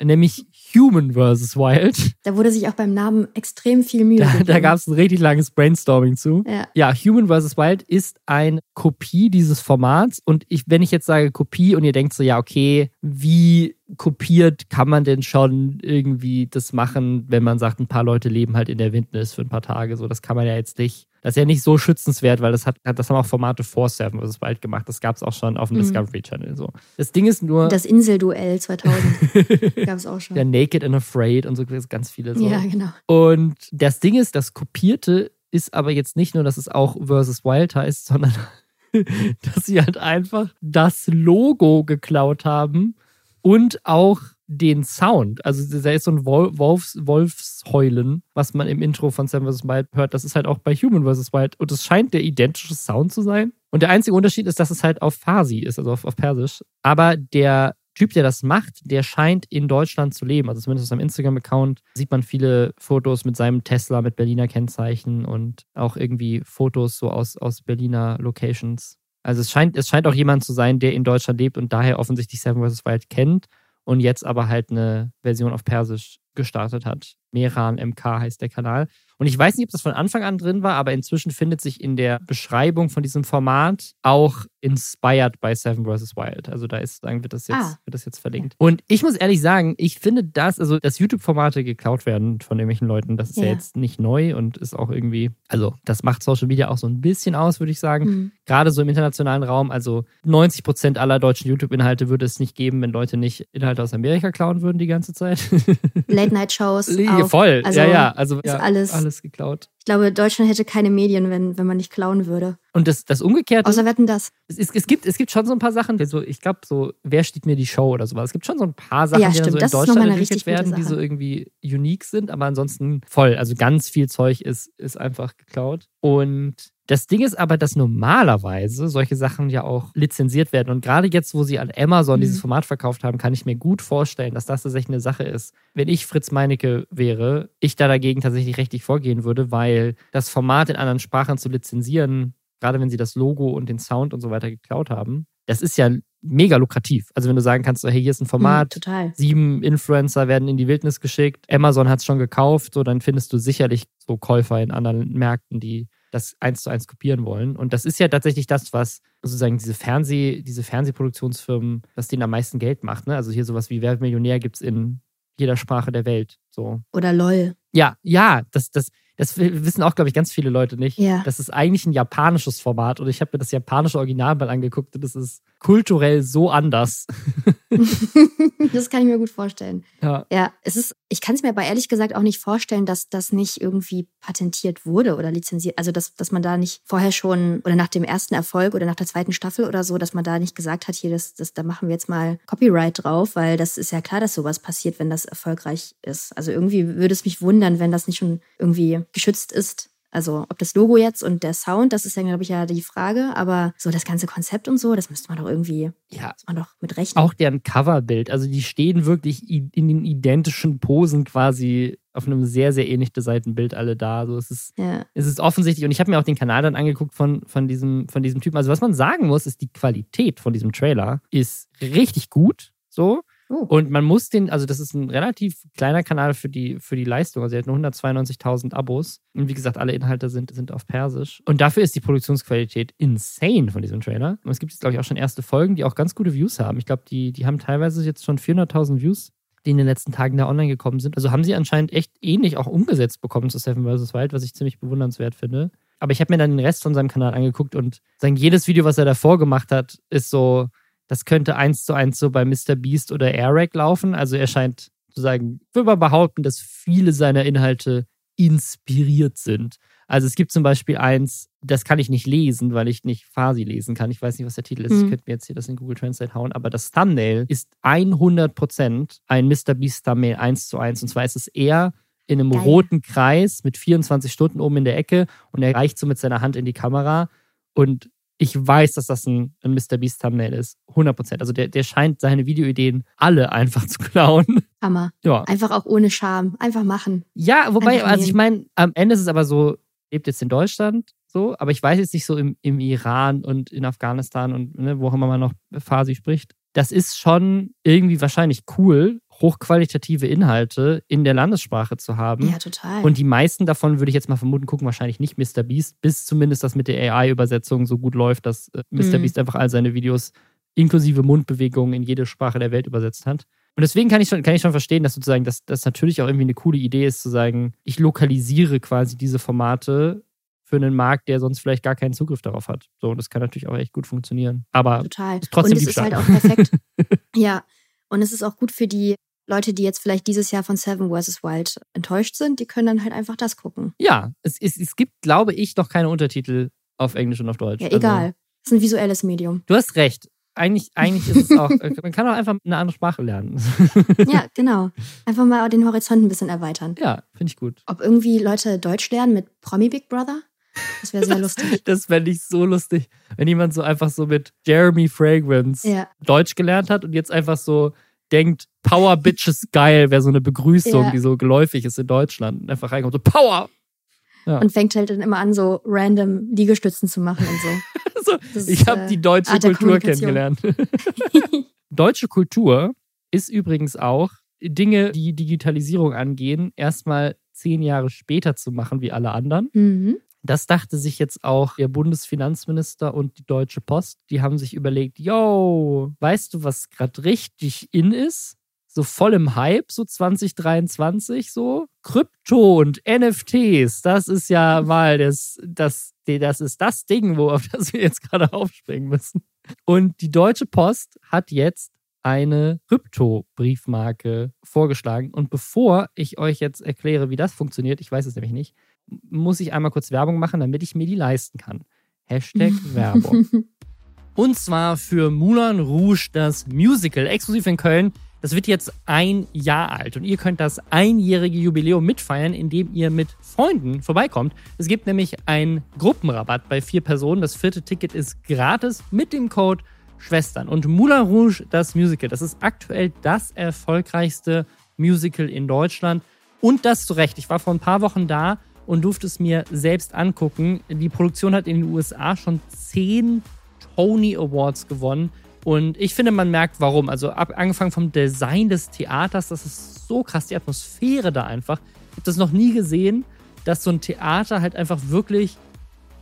Nämlich Human vs. Wild. Da wurde sich auch beim Namen extrem viel Mühe Da, da gab es ein richtig langes Brainstorming zu. ja. Ja, Human vs. Wild ist eine Kopie dieses Formats. Und ich, wenn ich jetzt sage Kopie und ihr denkt so, ja, okay, wie kopiert kann man denn schon irgendwie das machen, wenn man sagt, ein paar Leute leben halt in der Wildnis für ein paar Tage. So, das kann man ja jetzt nicht. Das ist ja nicht so schützenswert, weil das hat, das haben auch Formate vor Seven vs. Wild gemacht. Das gab es auch schon auf dem Mhm. Discovery Channel. So. Das Ding ist nur, Das Inselduell 2000 gab es auch schon. ja, Naked and Afraid und so ganz viele so. Ja, genau. Und das Ding ist, das Kopierte ist aber jetzt nicht nur, dass es auch Versus Wild heißt, sondern dass sie halt einfach das Logo geklaut haben und auch den Sound. Also da ist so ein Wol Wolfs Wolfsheulen, was man im Intro von Seven vs. Wild hört. Das ist halt auch bei Human vs. Wild. Und es scheint der identische Sound zu sein. Und der einzige Unterschied ist, dass es halt auf Farsi ist, also auf, auf Persisch. Aber der Typ, der das macht, der scheint in Deutschland zu leben. Also zumindest auf seinem Instagram-Account sieht man viele Fotos mit seinem Tesla mit Berliner Kennzeichen und auch irgendwie Fotos so aus, aus Berliner Locations. Also es scheint, es scheint auch jemand zu sein, der in Deutschland lebt und daher offensichtlich Seven vs. Wild kennt und jetzt aber halt eine Version auf Persisch gestartet hat. Meran MK heißt der Kanal. Und ich weiß nicht, ob das von Anfang an drin war, aber inzwischen findet sich in der Beschreibung von diesem Format auch inspired by Seven vs. Wild. Also da ist, sagen wird das jetzt, Ah. wird das jetzt verlinkt. Und ich muss ehrlich sagen, ich finde das, also dass YouTube-Formate geklaut werden von irgendwelchen Leuten, das ist ja. Ja. jetzt nicht neu und ist auch irgendwie, also das macht Social Media auch so ein bisschen aus, würde ich sagen Hm. gerade so im internationalen Raum, also 90 Prozent aller deutschen YouTube-Inhalte würde es nicht geben, wenn Leute nicht Inhalte aus Amerika klauen würden die ganze Zeit. Late-Night-Shows. Ja. Voll, Also, ja, ja. Also ist ja, alles- alles geklaut. Ich glaube, Deutschland hätte keine Medien, wenn, wenn man nicht klauen würde. Und das, das Umgekehrte, Außer wetten das. es, ist, es, gibt, es gibt schon so ein paar Sachen, so, ich glaube, so, wer steht mir die Show oder sowas. Es gibt schon so ein paar Sachen, Ja, die so in Das Deutschland entwickelt richtig werden, die so irgendwie unique sind, aber ansonsten voll. Also ganz viel Zeug ist, ist einfach geklaut. Und das Ding ist aber, dass normalerweise solche Sachen ja auch lizenziert werden. Und gerade jetzt, wo sie an Amazon Mhm. dieses Format verkauft haben, kann ich mir gut vorstellen, dass das tatsächlich eine Sache ist. Wenn ich Fritz Meinecke wäre, ich da dagegen tatsächlich rechtlich vorgehen würde, weil das Format in anderen Sprachen zu lizenzieren, gerade wenn sie das Logo und den Sound und so weiter geklaut haben, das ist ja mega lukrativ. Also wenn du sagen kannst, so, hey, hier ist ein Hm, Format, total. sieben Influencer werden in die Wildnis geschickt, Amazon hat es schon gekauft, so dann findest du sicherlich so Käufer in anderen Märkten, die das eins zu eins kopieren wollen. Und das ist ja tatsächlich das, was sozusagen diese Fernseh, diese Fernsehproduktionsfirmen, was denen am meisten Geld macht. Ne? Also hier sowas wie Wer wird Millionär gibt es in jeder Sprache der Welt. So. Oder LOL. Ja, ja, das, das, das wissen auch, glaube ich, ganz viele Leute nicht. Ja. Das ist eigentlich ein japanisches Format und ich habe mir das japanische Original mal angeguckt und es ist kulturell so anders. das kann ich mir gut vorstellen. Ja. Ja, es ist, ich kann es mir aber ehrlich gesagt auch nicht vorstellen, dass das nicht irgendwie patentiert wurde oder lizenziert. Also, dass, dass man da nicht vorher schon oder nach dem ersten Erfolg oder nach der zweiten Staffel oder so, dass man da nicht gesagt hat, hier, das, das, da machen wir jetzt mal Copyright drauf, weil das ist ja klar, dass sowas passiert, wenn das erfolgreich ist. Also irgendwie würde es mich wundern, wenn das nicht schon irgendwie geschützt ist. Also ob das Logo jetzt und der Sound, das ist ja, glaube ich, ja die Frage. Aber so das ganze Konzept und so, das müsste man doch irgendwie, Ja, muss man doch mit rechnen. auch deren Coverbild. Also die stehen wirklich in den identischen Posen quasi auf einem sehr, sehr ähnlich designten Bild alle da. Also es ist, Ja. es ist offensichtlich, und ich habe mir auch den Kanal dann angeguckt von, von, diesem, von diesem Typen. Also was man sagen muss, ist, die Qualität von diesem Trailer ist richtig gut. So. Oh. Und man muss den, also das ist ein relativ kleiner Kanal für die, für die Leistung. Also er hat nur 192.000 Abos. Und wie gesagt, alle Inhalte sind, sind auf Persisch. Und dafür ist die Produktionsqualität insane von diesem Trailer. Und es gibt jetzt, glaube ich, auch schon erste Folgen, die auch ganz gute Views haben. Ich glaube, die, die haben teilweise jetzt schon 400.000 Views, die in den letzten Tagen da online gekommen sind. Also haben sie anscheinend echt ähnlich auch umgesetzt bekommen zu Seven vs. Wild, was ich ziemlich bewundernswert finde. Aber ich habe mir dann den Rest von seinem Kanal angeguckt und sagen, jedes Video, was er davor gemacht hat, ist so, das könnte eins zu eins so bei Mr. Beast oder Airrack laufen. Also er scheint zu sagen, würde mal behaupten, dass viele seiner Inhalte inspiriert sind. Also es gibt zum Beispiel eins, das kann ich nicht lesen, weil ich nicht Farsi lesen kann. Ich weiß nicht, was der Titel ist. Mhm. Ich könnte mir jetzt hier das in Google Translate hauen. Aber das Thumbnail ist 100% ein Mr. Beast Thumbnail 1 zu 1. Und zwar ist es eher in einem Geil. roten Kreis mit 24 Stunden oben in der Ecke und er reicht so mit seiner Hand in die Kamera. Und ich weiß, dass das ein, ein Mr. Beast Thumbnail ist. 100 Also der, der scheint seine Videoideen alle einfach zu klauen. Hammer. Ja. Einfach auch ohne Scham. Einfach machen. Ja, wobei, also ich meine, am Ende ist es aber so, lebt jetzt in Deutschland so, aber ich weiß jetzt nicht so im, im Iran und in Afghanistan und ne, wo auch immer man noch Farsi spricht. Das ist schon irgendwie wahrscheinlich cool, hochqualitative Inhalte in der Landessprache zu haben. Ja, total. Und die meisten davon, würde ich jetzt mal vermuten, gucken wahrscheinlich nicht Mr. Beast, bis zumindest das mit der AI-Übersetzung so gut läuft, dass äh, Mr. Mhm. Beast einfach all seine Videos inklusive Mundbewegungen in jede Sprache der Welt übersetzt hat. Und deswegen kann ich schon, kann ich schon verstehen, dass sozusagen das, das natürlich auch irgendwie eine coole Idee ist, zu sagen, ich lokalisiere quasi diese Formate für einen Markt, der sonst vielleicht gar keinen Zugriff darauf hat. So, und das kann natürlich auch echt gut funktionieren. Aber Total. Ist trotzdem und es ist halt auch perfekt. ja. Und es ist auch gut für die Leute, die jetzt vielleicht dieses Jahr von Seven vs. Wild enttäuscht sind, die können dann halt einfach das gucken. Ja, es, es, es gibt, glaube ich, noch keine Untertitel auf Englisch und auf Deutsch. Ja, egal. Also, es ist ein visuelles Medium. Du hast recht. Eigentlich, eigentlich ist es auch, man kann auch einfach eine andere Sprache lernen. ja, genau. Einfach mal den Horizont ein bisschen erweitern. Ja, finde ich gut. Ob irgendwie Leute Deutsch lernen mit Promi Big Brother? Das wäre sehr lustig. Das fände ich so lustig, wenn jemand so einfach so mit Jeremy Fragrance ja. Deutsch gelernt hat und jetzt einfach so denkt, Power Bitches geil wäre so eine Begrüßung, ja. die so geläufig ist in Deutschland. Und einfach reinkommt, so Power! Ja. Und fängt halt dann immer an, so random Liegestützen zu machen und so. so ich habe äh, die deutsche Art Kultur kennengelernt. deutsche Kultur ist übrigens auch Dinge, die Digitalisierung angehen, erstmal zehn Jahre später zu machen wie alle anderen. Mhm. Das dachte sich jetzt auch der Bundesfinanzminister und die Deutsche Post. Die haben sich überlegt, yo, weißt du, was gerade richtig in ist? So voll im Hype, so 2023, so. Krypto und NFTs, das ist ja mal das, das, das ist das Ding, wo, auf das wir jetzt gerade aufspringen müssen. Und die Deutsche Post hat jetzt eine Krypto-Briefmarke vorgeschlagen. Und bevor ich euch jetzt erkläre, wie das funktioniert, ich weiß es nämlich nicht, muss ich einmal kurz Werbung machen, damit ich mir die leisten kann. Hashtag Werbung. Und zwar für Moulin Rouge, das Musical, exklusiv in Köln. Das wird jetzt ein Jahr alt und ihr könnt das einjährige Jubiläum mitfeiern, indem ihr mit Freunden vorbeikommt. Es gibt nämlich einen Gruppenrabatt bei vier Personen. Das vierte Ticket ist gratis mit dem Code Schwestern. Und Moulin Rouge, das Musical, das ist aktuell das erfolgreichste Musical in Deutschland. Und das zu Recht. Ich war vor ein paar Wochen da und durfte es mir selbst angucken. Die Produktion hat in den USA schon zehn Tony Awards gewonnen. Und ich finde, man merkt, warum. Also ab, angefangen vom Design des Theaters, das ist so krass, die Atmosphäre da einfach. Ich habe das noch nie gesehen, dass so ein Theater halt einfach wirklich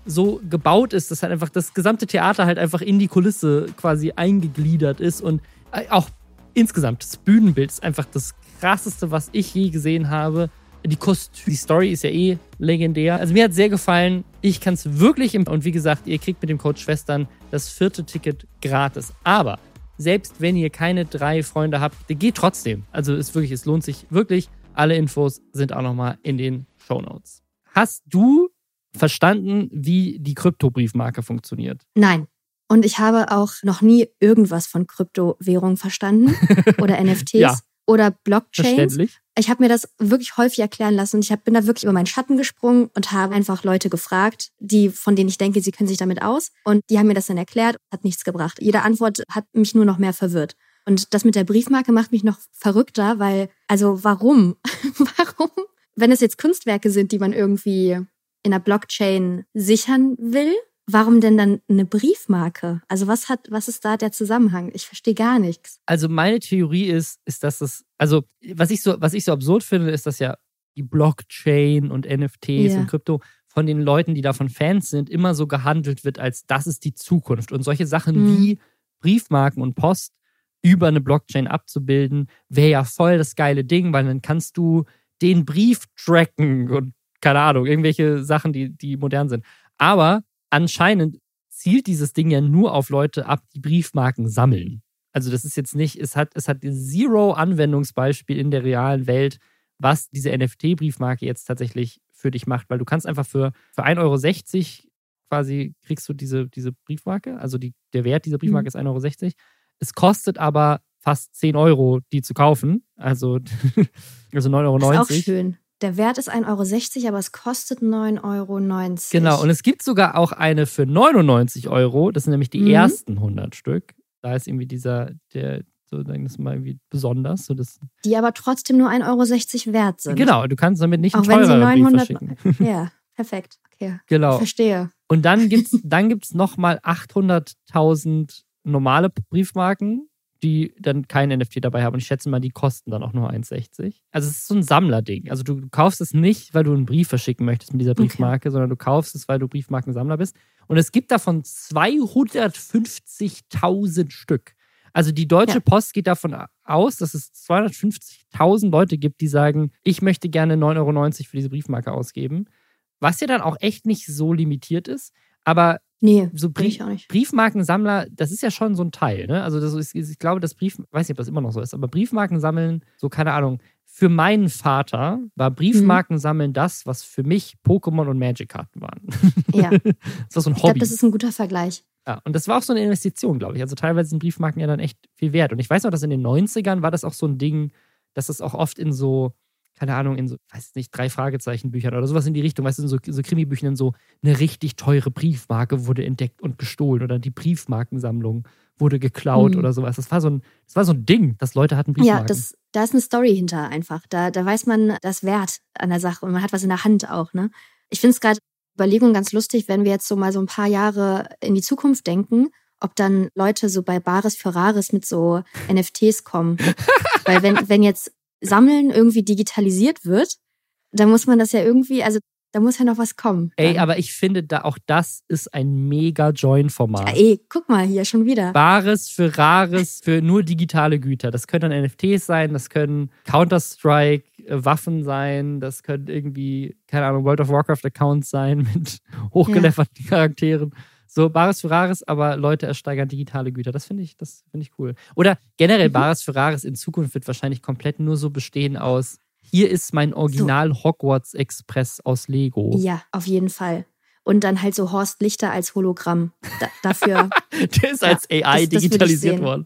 so gebaut ist, dass halt einfach das gesamte Theater halt einfach in die Kulisse quasi eingegliedert ist. Und äh, auch insgesamt, das Bühnenbild ist einfach das krasseste, was ich je gesehen habe. Die Kostüm, die Story ist ja eh legendär. Also mir hat sehr gefallen. Ich kann es wirklich und wie gesagt, ihr kriegt mit dem Code Schwestern das vierte Ticket gratis. Aber selbst wenn ihr keine drei Freunde habt, geht trotzdem. Also ist wirklich, es lohnt sich wirklich. Alle Infos sind auch nochmal in den Show Notes. Hast du verstanden, wie die Kryptobriefmarke funktioniert? Nein. Und ich habe auch noch nie irgendwas von Kryptowährungen verstanden oder NFTs. ja oder Blockchains. Ich habe mir das wirklich häufig erklären lassen und ich hab, bin da wirklich über meinen Schatten gesprungen und habe einfach Leute gefragt, die von denen ich denke, sie können sich damit aus. Und die haben mir das dann erklärt, hat nichts gebracht. Jede Antwort hat mich nur noch mehr verwirrt. Und das mit der Briefmarke macht mich noch verrückter, weil, also warum? warum? Wenn es jetzt Kunstwerke sind, die man irgendwie in der Blockchain sichern will, Warum denn dann eine Briefmarke? Also was hat, was ist da der Zusammenhang? Ich verstehe gar nichts. Also meine Theorie ist, ist, dass das, also was ich so, was ich so absurd finde, ist, dass ja die Blockchain und NFTs ja. und Krypto von den Leuten, die davon Fans sind, immer so gehandelt wird, als das ist die Zukunft. Und solche Sachen mhm. wie Briefmarken und Post über eine Blockchain abzubilden, wäre ja voll das geile Ding, weil dann kannst du den Brief tracken und keine Ahnung, irgendwelche Sachen, die, die modern sind. Aber anscheinend zielt dieses Ding ja nur auf Leute ab, die Briefmarken sammeln. Also das ist jetzt nicht, es hat, es hat zero Anwendungsbeispiel in der realen Welt, was diese NFT-Briefmarke jetzt tatsächlich für dich macht, weil du kannst einfach für, für 1,60 Euro quasi kriegst du diese, diese Briefmarke. Also die, der Wert dieser Briefmarke mhm. ist 1,60 Euro. Es kostet aber fast 10 Euro, die zu kaufen. Also, also 9,90 Euro. Das ist auch schön. Der Wert ist 1,60 Euro, aber es kostet 9,90 Euro. Genau, und es gibt sogar auch eine für 99 Euro. Das sind nämlich die mhm. ersten 100 Stück. Da ist irgendwie dieser, der, so sagen das mal irgendwie besonders. So das die aber trotzdem nur 1,60 Euro wert sind. Genau, du kannst damit nicht auch einen teureren 900, Brief verschicken. Ja, perfekt. Okay. Genau. Ich verstehe. Und dann gibt es dann gibt's nochmal 800.000 normale Briefmarken die dann kein NFT dabei haben. Und ich schätze mal, die kosten dann auch nur 1,60. Also es ist so ein Sammlerding. Also du kaufst es nicht, weil du einen Brief verschicken möchtest mit dieser Briefmarke, okay. sondern du kaufst es, weil du Briefmarkensammler bist. Und es gibt davon 250.000 Stück. Also die Deutsche ja. Post geht davon aus, dass es 250.000 Leute gibt, die sagen, ich möchte gerne 9,90 Euro für diese Briefmarke ausgeben. Was ja dann auch echt nicht so limitiert ist. Aber Nee, so Brief, Briefmarkensammler, das ist ja schon so ein Teil. Ne? Also das ist, ich glaube, das Brief, weiß nicht, ob das immer noch so ist, aber Briefmarken sammeln, so keine Ahnung. Für meinen Vater war Briefmarken sammeln das, was für mich Pokémon und Magic-Karten waren. Ja. das war so ein Hobby. Ich glaube, das ist ein guter Vergleich. Ja, und das war auch so eine Investition, glaube ich. Also teilweise sind Briefmarken ja dann echt viel wert. Und ich weiß noch, dass in den 90ern war das auch so ein Ding, dass das auch oft in so keine Ahnung, in so, weiß nicht, drei Fragezeichen-Büchern oder sowas in die Richtung, weißt du, in so, so Krimi-Büchern so eine richtig teure Briefmarke wurde entdeckt und gestohlen oder die Briefmarkensammlung wurde geklaut mhm. oder sowas. Das war so ein, das war so ein Ding, dass Leute hatten Briefmarken. Ja, das, da ist eine Story hinter einfach. Da, da weiß man das Wert an der Sache und man hat was in der Hand auch, ne? Ich finde es gerade Überlegung ganz lustig, wenn wir jetzt so mal so ein paar Jahre in die Zukunft denken, ob dann Leute so bei Bares für Rares mit so NFTs kommen. Weil wenn, wenn jetzt Sammeln irgendwie digitalisiert wird, dann muss man das ja irgendwie, also da muss ja noch was kommen. Ey, dann. aber ich finde da auch das ist ein mega Join-Format. Ja, ey, guck mal hier schon wieder. Bares für Rares für nur digitale Güter. Das können dann NFTs sein, das können Counter-Strike äh, Waffen sein, das können irgendwie, keine Ahnung, World of Warcraft-Accounts sein mit hochgeleverten ja. Charakteren. So Bares für Rares, aber Leute ersteigern digitale Güter. Das finde ich, das finde ich cool. Oder generell mhm. Bares für Rares in Zukunft wird wahrscheinlich komplett nur so bestehen aus hier ist mein Original so. Hogwarts Express aus Lego. Ja, auf jeden Fall. Und dann halt so Horst Lichter als Hologramm. Da, dafür. Der ist ja, als AI das, digitalisiert das worden.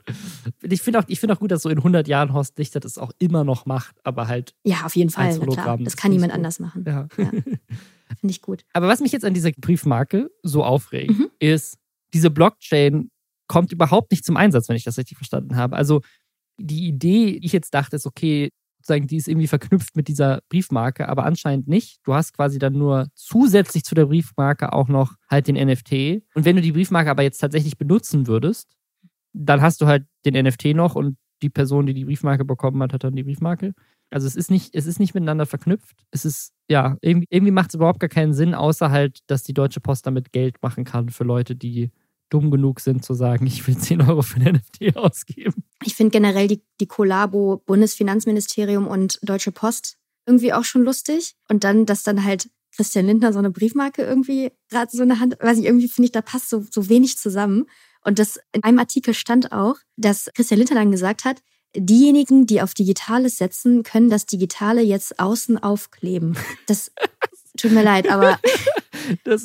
Ich finde auch, find auch gut, dass so in 100 Jahren Horst Lichter das auch immer noch macht, aber halt. Ja, auf jeden Fall. Klar. Das, das kann niemand anders machen. Ja. ja. Finde ich gut. Aber was mich jetzt an dieser Briefmarke so aufregt, mhm. ist, diese Blockchain kommt überhaupt nicht zum Einsatz, wenn ich das richtig verstanden habe. Also die Idee, die ich jetzt dachte, ist, okay, sozusagen, die ist irgendwie verknüpft mit dieser Briefmarke, aber anscheinend nicht. Du hast quasi dann nur zusätzlich zu der Briefmarke auch noch halt den NFT. Und wenn du die Briefmarke aber jetzt tatsächlich benutzen würdest, dann hast du halt den NFT noch und die Person, die die Briefmarke bekommen hat, hat dann die Briefmarke. Also es ist nicht, es ist nicht miteinander verknüpft. Es ist, ja, irgendwie, irgendwie macht es überhaupt gar keinen Sinn, außer halt, dass die Deutsche Post damit Geld machen kann für Leute, die dumm genug sind zu sagen, ich will 10 Euro für ein NFT ausgeben. Ich finde generell die, die Kollabo Bundesfinanzministerium und Deutsche Post irgendwie auch schon lustig. Und dann, dass dann halt Christian Lindner so eine Briefmarke irgendwie gerade so eine Hand, weiß ich, irgendwie finde ich, da passt so, so wenig zusammen. Und das in einem Artikel stand auch, dass Christian Lindner dann gesagt hat, diejenigen, die auf Digitales setzen, können das Digitale jetzt außen aufkleben. Das tut mir leid, aber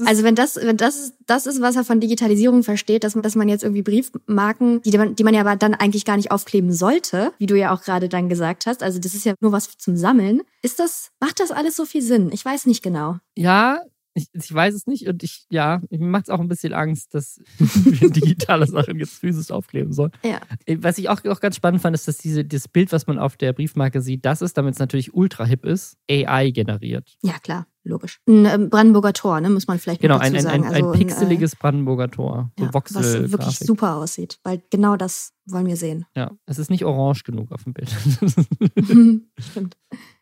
also wenn das, wenn das, das ist, was er von Digitalisierung versteht, dass man, dass man jetzt irgendwie Briefmarken, die man, die man ja aber dann eigentlich gar nicht aufkleben sollte, wie du ja auch gerade dann gesagt hast, also das ist ja nur was zum Sammeln. Ist das, macht das alles so viel Sinn? Ich weiß nicht genau. Ja, ich, ich, weiß es nicht und ich, ja, mir macht es auch ein bisschen Angst, dass wir digitale Sachen jetzt physisch aufkleben sollen. Ja. Was ich auch, auch ganz spannend fand, ist, dass diese, das Bild, was man auf der Briefmarke sieht, das ist, damit es natürlich ultra hip ist, AI generiert. Ja, klar logisch. Ein ähm, Brandenburger Tor, ne, muss man vielleicht genau, dazu ein, sagen. Genau, ein, ein, pixeliges ein, äh, Brandenburger Tor. So ja, was wirklich super aussieht, weil genau das wollen wir sehen. Ja, es ist nicht orange genug auf dem Bild. Stimmt.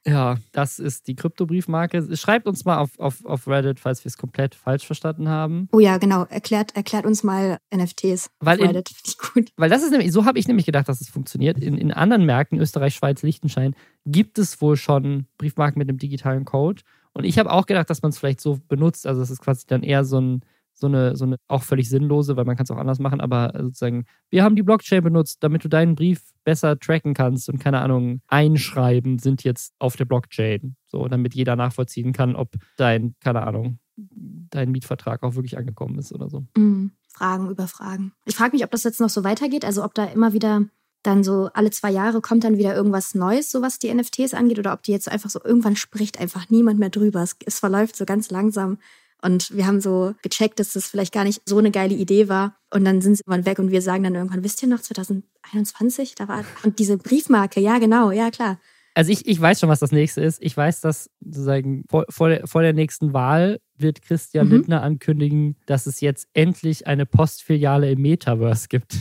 Ja, das ist die Kryptobriefmarke. Schreibt uns mal auf, auf, auf Reddit, falls wir es komplett falsch verstanden haben. Oh ja, genau. Erklärt, erklärt uns mal NFTs weil auf Reddit. Finde ich gut. Weil das ist nämlich, so habe ich nämlich gedacht, dass es funktioniert. In, in anderen Märkten, Österreich, Schweiz, Liechtenstein, gibt es wohl schon Briefmarken mit einem digitalen Code. Und ich habe auch gedacht, dass man es vielleicht so benutzt. Also, es ist quasi dann eher so ein, so eine, so eine auch völlig sinnlose, weil man kann es auch anders machen, aber sozusagen, wir haben die Blockchain benutzt, damit du deinen Brief besser tracken kannst und keine Ahnung, einschreiben sind jetzt auf der Blockchain. So, damit jeder nachvollziehen kann, ob dein, keine Ahnung, dein Mietvertrag auch wirklich angekommen ist oder so. Mhm. Fragen über Fragen. Ich frage mich, ob das jetzt noch so weitergeht, also ob da immer wieder dann so alle zwei Jahre kommt dann wieder irgendwas Neues, so was die NFTs angeht, oder ob die jetzt einfach so irgendwann spricht einfach niemand mehr drüber. Es, es verläuft so ganz langsam. Und wir haben so gecheckt, dass das vielleicht gar nicht so eine geile Idee war. Und dann sind sie irgendwann weg und wir sagen dann irgendwann, wisst ihr noch, 2021, da war, und diese Briefmarke, ja, genau, ja, klar. Also ich, ich weiß schon, was das nächste ist. Ich weiß, dass sozusagen vor, vor, der, vor der nächsten Wahl wird Christian mhm. Lindner ankündigen, dass es jetzt endlich eine Postfiliale im Metaverse gibt.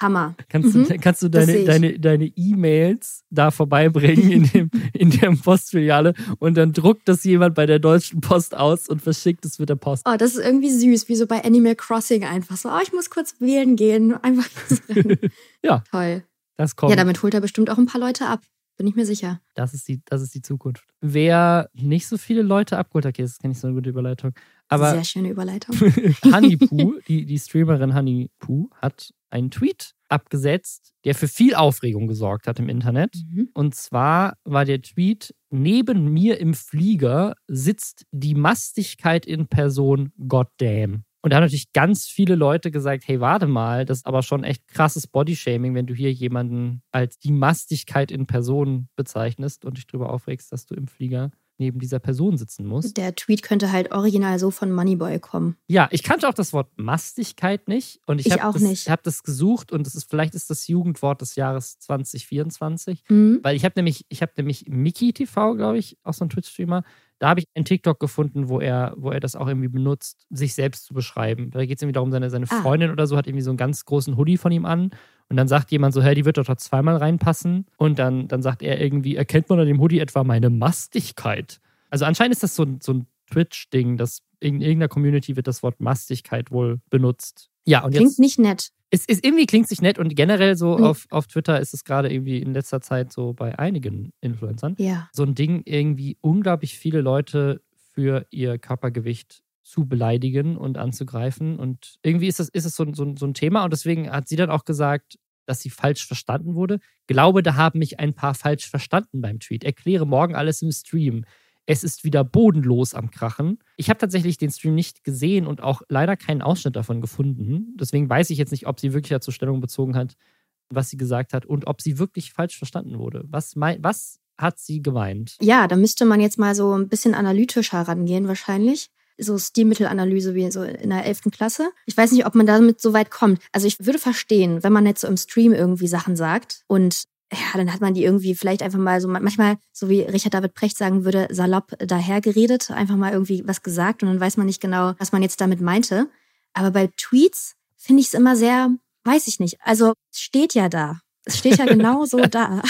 Hammer. kannst, mhm. du, kannst du deine, deine, deine E-Mails da vorbeibringen in, dem, in der Postfiliale und dann druckt das jemand bei der Deutschen Post aus und verschickt es mit der Post. Oh, das ist irgendwie süß, wie so bei Animal Crossing einfach so, oh, ich muss kurz wählen gehen. Einfach ja. Toll. Das kommt. Ja, damit holt er bestimmt auch ein paar Leute ab. Bin ich mir sicher. Das ist die, das ist die Zukunft. Wer nicht so viele Leute abgeholt hat, okay, das ist nicht so eine gute Überleitung. Aber Sehr schöne Überleitung. Honey Poo, die, die Streamerin Honey Poo, hat einen Tweet abgesetzt, der für viel Aufregung gesorgt hat im Internet. Mhm. Und zwar war der Tweet: Neben mir im Flieger sitzt die Mastigkeit in Person, goddamn. Und da haben natürlich ganz viele Leute gesagt, hey, warte mal, das ist aber schon echt krasses Bodyshaming, wenn du hier jemanden als die Mastigkeit in Person bezeichnest und dich darüber aufregst, dass du im Flieger neben dieser Person sitzen muss. Der Tweet könnte halt original so von Moneyboy kommen. Ja, ich kannte auch das Wort Mastigkeit nicht. Und ich, ich habe das, hab das gesucht und das ist, vielleicht ist das Jugendwort des Jahres 2024. Mhm. Weil ich habe nämlich, ich habe nämlich Mickey TV, glaube ich, auch so ein Twitch-Streamer, da habe ich einen TikTok gefunden, wo er, wo er das auch irgendwie benutzt, sich selbst zu beschreiben. Da geht es irgendwie darum, seine, seine ah. Freundin oder so hat irgendwie so einen ganz großen Hoodie von ihm an. Und dann sagt jemand so, hey, die wird doch zweimal reinpassen. Und dann, dann sagt er irgendwie, erkennt man an dem Hoodie etwa meine Mastigkeit? Also anscheinend ist das so, so ein Twitch-Ding, dass in irgendeiner Community wird das Wort Mastigkeit wohl benutzt. Ja, und Klingt jetzt, nicht nett. Es ist irgendwie klingt sich nett und generell so mhm. auf, auf Twitter ist es gerade irgendwie in letzter Zeit so bei einigen Influencern ja. so ein Ding, irgendwie unglaublich viele Leute für ihr Körpergewicht zu beleidigen und anzugreifen. Und irgendwie ist das, ist es so, so, so ein Thema. Und deswegen hat sie dann auch gesagt, dass sie falsch verstanden wurde. Glaube, da haben mich ein paar falsch verstanden beim Tweet. Erkläre morgen alles im Stream. Es ist wieder bodenlos am Krachen. Ich habe tatsächlich den Stream nicht gesehen und auch leider keinen Ausschnitt davon gefunden. Deswegen weiß ich jetzt nicht, ob sie wirklich dazu Stellung bezogen hat, was sie gesagt hat und ob sie wirklich falsch verstanden wurde. Was, was hat sie gemeint? Ja, da müsste man jetzt mal so ein bisschen analytischer rangehen, wahrscheinlich so Stilmittelanalyse wie so in der 11. Klasse. Ich weiß nicht, ob man damit so weit kommt. Also ich würde verstehen, wenn man jetzt so im Stream irgendwie Sachen sagt und ja, dann hat man die irgendwie vielleicht einfach mal so, manchmal, so wie Richard David Precht sagen würde, salopp dahergeredet, einfach mal irgendwie was gesagt und dann weiß man nicht genau, was man jetzt damit meinte. Aber bei Tweets finde ich es immer sehr, weiß ich nicht. Also steht ja da. Es steht ja genau so da.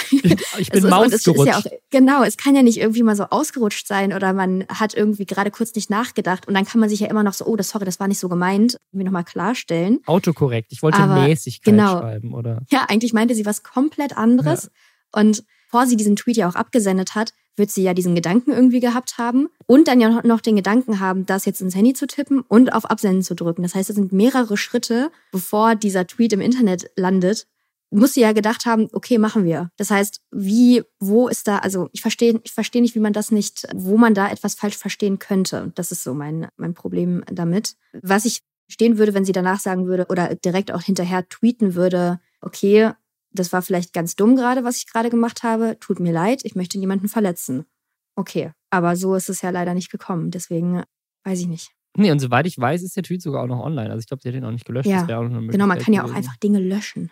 Ich bin Maus ist, gerutscht. Ja genau, es kann ja nicht irgendwie mal so ausgerutscht sein oder man hat irgendwie gerade kurz nicht nachgedacht und dann kann man sich ja immer noch so, oh, das sorry, das war nicht so gemeint, irgendwie nochmal klarstellen. Autokorrekt. Ich wollte Aber, Mäßigkeit genau, schreiben, oder? Ja, eigentlich meinte sie was komplett anderes. Ja. Und bevor sie diesen Tweet ja auch abgesendet hat, wird sie ja diesen Gedanken irgendwie gehabt haben und dann ja noch den Gedanken haben, das jetzt ins Handy zu tippen und auf Absenden zu drücken. Das heißt, es sind mehrere Schritte, bevor dieser Tweet im Internet landet, muss sie ja gedacht haben, okay, machen wir. Das heißt, wie, wo ist da, also ich verstehe, ich verstehe nicht, wie man das nicht, wo man da etwas falsch verstehen könnte. Das ist so mein, mein Problem damit. Was ich stehen würde, wenn sie danach sagen würde oder direkt auch hinterher tweeten würde, okay, das war vielleicht ganz dumm gerade, was ich gerade gemacht habe, tut mir leid, ich möchte niemanden verletzen. Okay, aber so ist es ja leider nicht gekommen, deswegen weiß ich nicht. Nee, und soweit ich weiß, ist der Tweet sogar auch noch online. Also ich glaube, sie hat den auch nicht gelöscht. Ja, genau, man kann ja auch einfach Dinge löschen.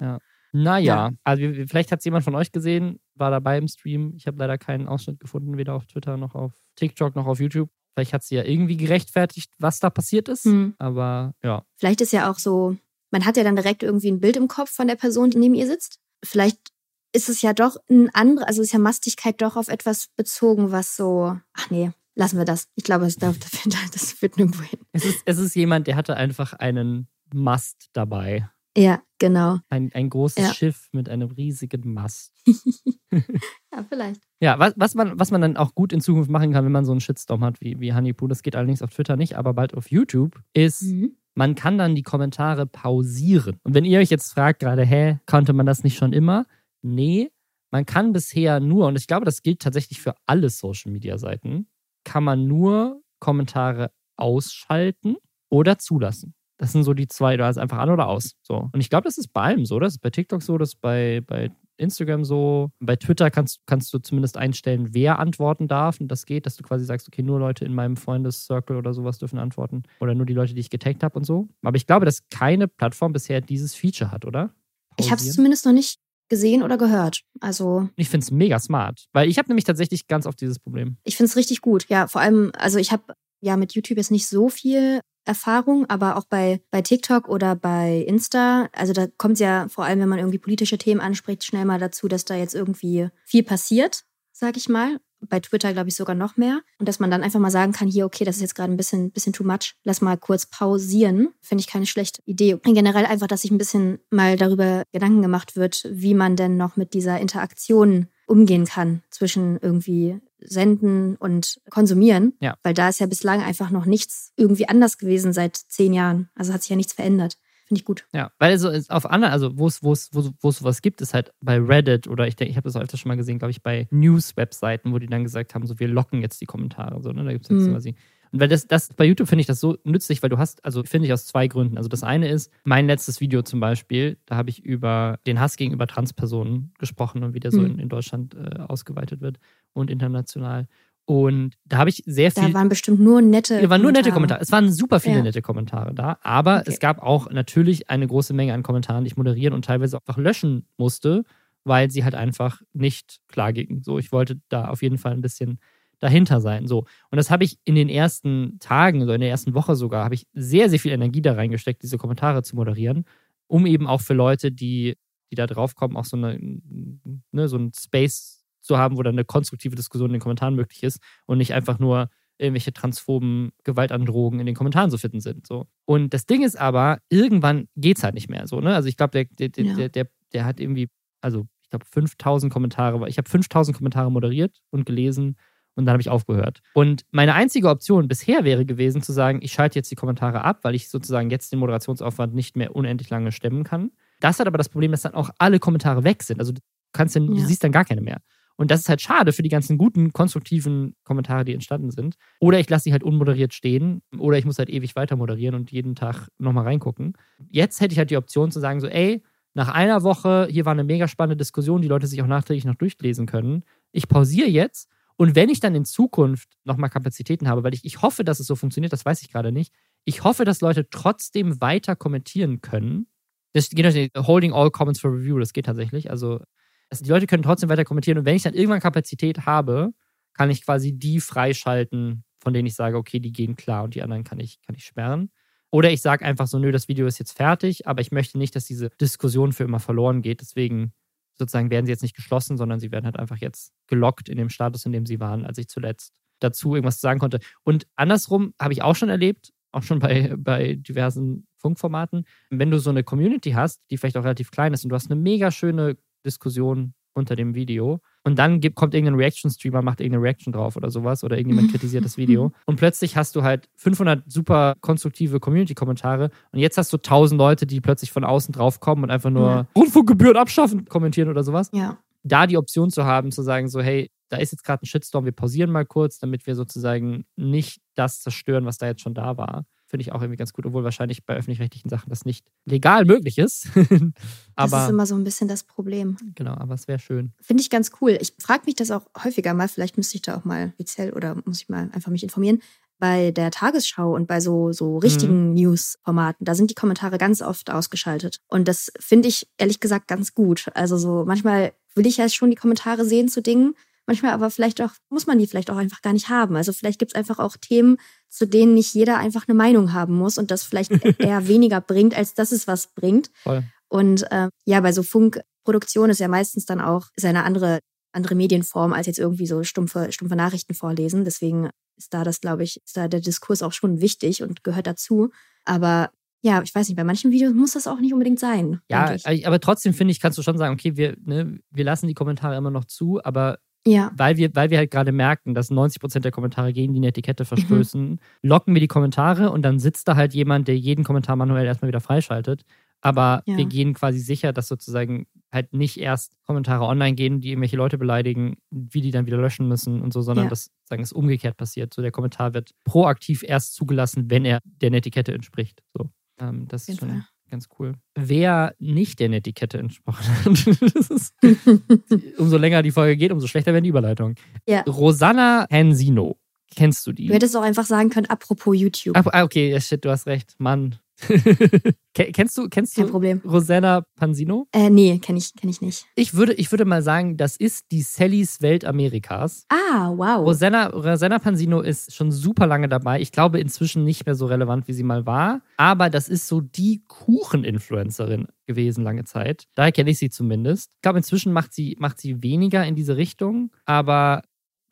Ja. Naja, ja. also vielleicht hat es jemand von euch gesehen, war dabei im Stream. Ich habe leider keinen Ausschnitt gefunden, weder auf Twitter noch auf TikTok noch auf YouTube. Vielleicht hat sie ja irgendwie gerechtfertigt, was da passiert ist. Mhm. Aber ja. Vielleicht ist ja auch so, man hat ja dann direkt irgendwie ein Bild im Kopf von der Person, die neben ihr sitzt. Vielleicht ist es ja doch ein anderes, also ist ja Mastigkeit doch auf etwas bezogen, was so, ach nee, lassen wir das. Ich glaube, das, das, das führt nirgendwo hin. Es ist, es ist jemand, der hatte einfach einen Mast dabei. Ja, genau. Ein, ein großes ja. Schiff mit einem riesigen Mast. ja, vielleicht. Ja, was, was, man, was man dann auch gut in Zukunft machen kann, wenn man so einen Shitstorm hat wie, wie Honeypoo, das geht allerdings auf Twitter nicht, aber bald auf YouTube, ist, mhm. man kann dann die Kommentare pausieren. Und wenn ihr euch jetzt fragt gerade, hä, konnte man das nicht schon immer? Nee, man kann bisher nur, und ich glaube, das gilt tatsächlich für alle Social-Media-Seiten, kann man nur Kommentare ausschalten oder zulassen. Das sind so die zwei, da ist einfach an oder aus. So. Und ich glaube, das ist bei allem so. Das ist bei TikTok so, das ist bei, bei Instagram so. Bei Twitter kannst, kannst du zumindest einstellen, wer antworten darf. Und das geht, dass du quasi sagst, okay, nur Leute in meinem Freundescircle oder sowas dürfen antworten. Oder nur die Leute, die ich getaggt habe und so. Aber ich glaube, dass keine Plattform bisher dieses Feature hat, oder? Pausieren. Ich habe es zumindest noch nicht gesehen oder gehört. Also ich finde es mega smart, weil ich habe nämlich tatsächlich ganz oft dieses Problem. Ich finde es richtig gut. Ja, vor allem, also ich habe ja mit YouTube jetzt nicht so viel Erfahrung, aber auch bei, bei TikTok oder bei Insta, also da kommt es ja vor allem, wenn man irgendwie politische Themen anspricht, schnell mal dazu, dass da jetzt irgendwie viel passiert, sag ich mal. Bei Twitter, glaube ich, sogar noch mehr. Und dass man dann einfach mal sagen kann, hier, okay, das ist jetzt gerade ein bisschen, bisschen too much. Lass mal kurz pausieren. Finde ich keine schlechte Idee. Und generell einfach, dass sich ein bisschen mal darüber Gedanken gemacht wird, wie man denn noch mit dieser Interaktion umgehen kann zwischen irgendwie Senden und Konsumieren. Ja. Weil da ist ja bislang einfach noch nichts irgendwie anders gewesen seit zehn Jahren. Also hat sich ja nichts verändert. Finde ich gut. Ja, weil so auf anderen, also wo es wo es wo es sowas gibt, ist halt bei Reddit oder ich denke, ich habe das auch öfter schon mal gesehen, glaube ich, bei News-Webseiten, wo die dann gesagt haben, so wir locken jetzt die Kommentare. So, ne? Da gibt es jetzt mhm. quasi und weil das, das bei YouTube finde ich das so nützlich, weil du hast, also finde ich aus zwei Gründen. Also das eine ist, mein letztes Video zum Beispiel, da habe ich über den Hass gegenüber Transpersonen gesprochen und wie der so mhm. in, in, Deutschland äh, ausgeweitet wird und international. Und da habe ich sehr viel. Da waren bestimmt nur nette. Da waren nur nette Kommentare. Es waren super viele ja. nette Kommentare da. Aber okay. es gab auch natürlich eine große Menge an Kommentaren, die ich moderieren und teilweise auch einfach löschen musste, weil sie halt einfach nicht klar gingen. So, ich wollte da auf jeden Fall ein bisschen dahinter sein. So. Und das habe ich in den ersten Tagen, so in der ersten Woche sogar, habe ich sehr, sehr viel Energie da reingesteckt, diese Kommentare zu moderieren, um eben auch für Leute, die, die da drauf kommen, auch so, eine, ne, so ein Space zu haben, wo dann eine konstruktive Diskussion in den Kommentaren möglich ist und nicht einfach nur irgendwelche transphoben Gewaltandrohungen in den Kommentaren zu finden sind. So. Und das Ding ist aber, irgendwann geht es halt nicht mehr so. Ne? Also ich glaube, der, der, ja. der, der, der hat irgendwie, also ich glaube 5000 Kommentare, ich habe 5000 Kommentare moderiert und gelesen und dann habe ich aufgehört. Und meine einzige Option bisher wäre gewesen, zu sagen, ich schalte jetzt die Kommentare ab, weil ich sozusagen jetzt den Moderationsaufwand nicht mehr unendlich lange stemmen kann. Das hat aber das Problem, dass dann auch alle Kommentare weg sind. Also du kannst dann, ja. du siehst dann gar keine mehr. Und das ist halt schade für die ganzen guten, konstruktiven Kommentare, die entstanden sind. Oder ich lasse sie halt unmoderiert stehen. Oder ich muss halt ewig weiter moderieren und jeden Tag nochmal reingucken. Jetzt hätte ich halt die Option zu sagen, so, ey, nach einer Woche, hier war eine mega spannende Diskussion, die Leute sich auch nachträglich noch durchlesen können. Ich pausiere jetzt und wenn ich dann in Zukunft nochmal Kapazitäten habe, weil ich, ich hoffe, dass es so funktioniert, das weiß ich gerade nicht. Ich hoffe, dass Leute trotzdem weiter kommentieren können. Das geht natürlich, holding all comments for review, das geht tatsächlich. Also, also die Leute können trotzdem weiter kommentieren. Und wenn ich dann irgendwann Kapazität habe, kann ich quasi die freischalten, von denen ich sage, okay, die gehen klar und die anderen kann ich, kann ich sperren. Oder ich sage einfach so, nö, das Video ist jetzt fertig, aber ich möchte nicht, dass diese Diskussion für immer verloren geht. Deswegen sozusagen werden sie jetzt nicht geschlossen, sondern sie werden halt einfach jetzt gelockt in dem Status, in dem sie waren, als ich zuletzt dazu irgendwas sagen konnte. Und andersrum habe ich auch schon erlebt, auch schon bei, bei diversen Funkformaten, wenn du so eine Community hast, die vielleicht auch relativ klein ist und du hast eine mega schöne Diskussion unter dem Video. Und dann gibt, kommt irgendein Reaction-Streamer, macht irgendeine Reaction drauf oder sowas oder irgendjemand kritisiert das Video. Und plötzlich hast du halt 500 super konstruktive Community-Kommentare und jetzt hast du 1000 Leute, die plötzlich von außen drauf kommen und einfach nur ja. Rundfunkgebühren abschaffen kommentieren oder sowas. Ja. Da die Option zu haben, zu sagen, so, hey, da ist jetzt gerade ein Shitstorm, wir pausieren mal kurz, damit wir sozusagen nicht das zerstören, was da jetzt schon da war. Finde ich auch irgendwie ganz gut, obwohl wahrscheinlich bei öffentlich-rechtlichen Sachen das nicht legal möglich ist. aber, das ist immer so ein bisschen das Problem. Genau, aber es wäre schön. Finde ich ganz cool. Ich frage mich das auch häufiger mal, vielleicht müsste ich da auch mal offiziell oder muss ich mal einfach mich informieren. Bei der Tagesschau und bei so, so richtigen mhm. News-Formaten, da sind die Kommentare ganz oft ausgeschaltet. Und das finde ich ehrlich gesagt ganz gut. Also so manchmal will ich ja schon die Kommentare sehen zu Dingen, manchmal aber vielleicht auch, muss man die vielleicht auch einfach gar nicht haben. Also vielleicht gibt es einfach auch Themen, zu denen nicht jeder einfach eine Meinung haben muss und das vielleicht eher weniger bringt, als dass es was bringt. Voll. Und äh, ja, bei so Funkproduktion ist ja meistens dann auch ist eine andere, andere Medienform als jetzt irgendwie so stumpfe, stumpfe Nachrichten vorlesen. Deswegen ist da das, glaube ich, ist da der Diskurs auch schon wichtig und gehört dazu. Aber Ja, ich weiß nicht, bei manchen Videos muss das auch nicht unbedingt sein. Ja, ich. aber trotzdem finde ich, kannst du schon sagen, okay, wir, ne, wir lassen die Kommentare immer noch zu, aber ja. weil wir, weil wir halt gerade merken, dass 90% der Kommentare gegen die Netiquette Mhm. verstößen, locken wir die Kommentare und dann sitzt da halt jemand, der jeden Kommentar manuell erstmal wieder freischaltet. Aber Ja. wir gehen quasi sicher, dass sozusagen halt nicht erst Kommentare online gehen, die irgendwelche Leute beleidigen, wie die dann wieder löschen müssen und so, sondern Ja. dass sagen es umgekehrt passiert. So der Kommentar wird proaktiv erst zugelassen, wenn er der Netiquette entspricht. So, ähm, das ist schon Fall. Ganz cool. Wer nicht der Netiquette entsprochen hat, ist, umso länger die Folge geht, umso schlechter werden die Überleitungen. Ja. Rosanna Hensino. Kennst du die? Du hättest auch einfach sagen können, apropos YouTube. Ah, okay, shit, du hast recht. Mann. Ke- kennst du, kennst Kein du Problem. Rosanna Pansino? Äh, nee, kenne ich, kenn ich nicht. Ich würde, ich würde mal sagen, das ist die Sallys Welt Amerikas. Ah, wow. Rosanna, Rosanna Pansino ist schon super lange dabei. Ich glaube inzwischen nicht mehr so relevant, wie sie mal war. Aber das ist so die Kuchen-Influencerin gewesen lange Zeit. Daher kenne ich sie zumindest. Ich glaube, inzwischen macht sie, macht sie weniger in diese Richtung. Aber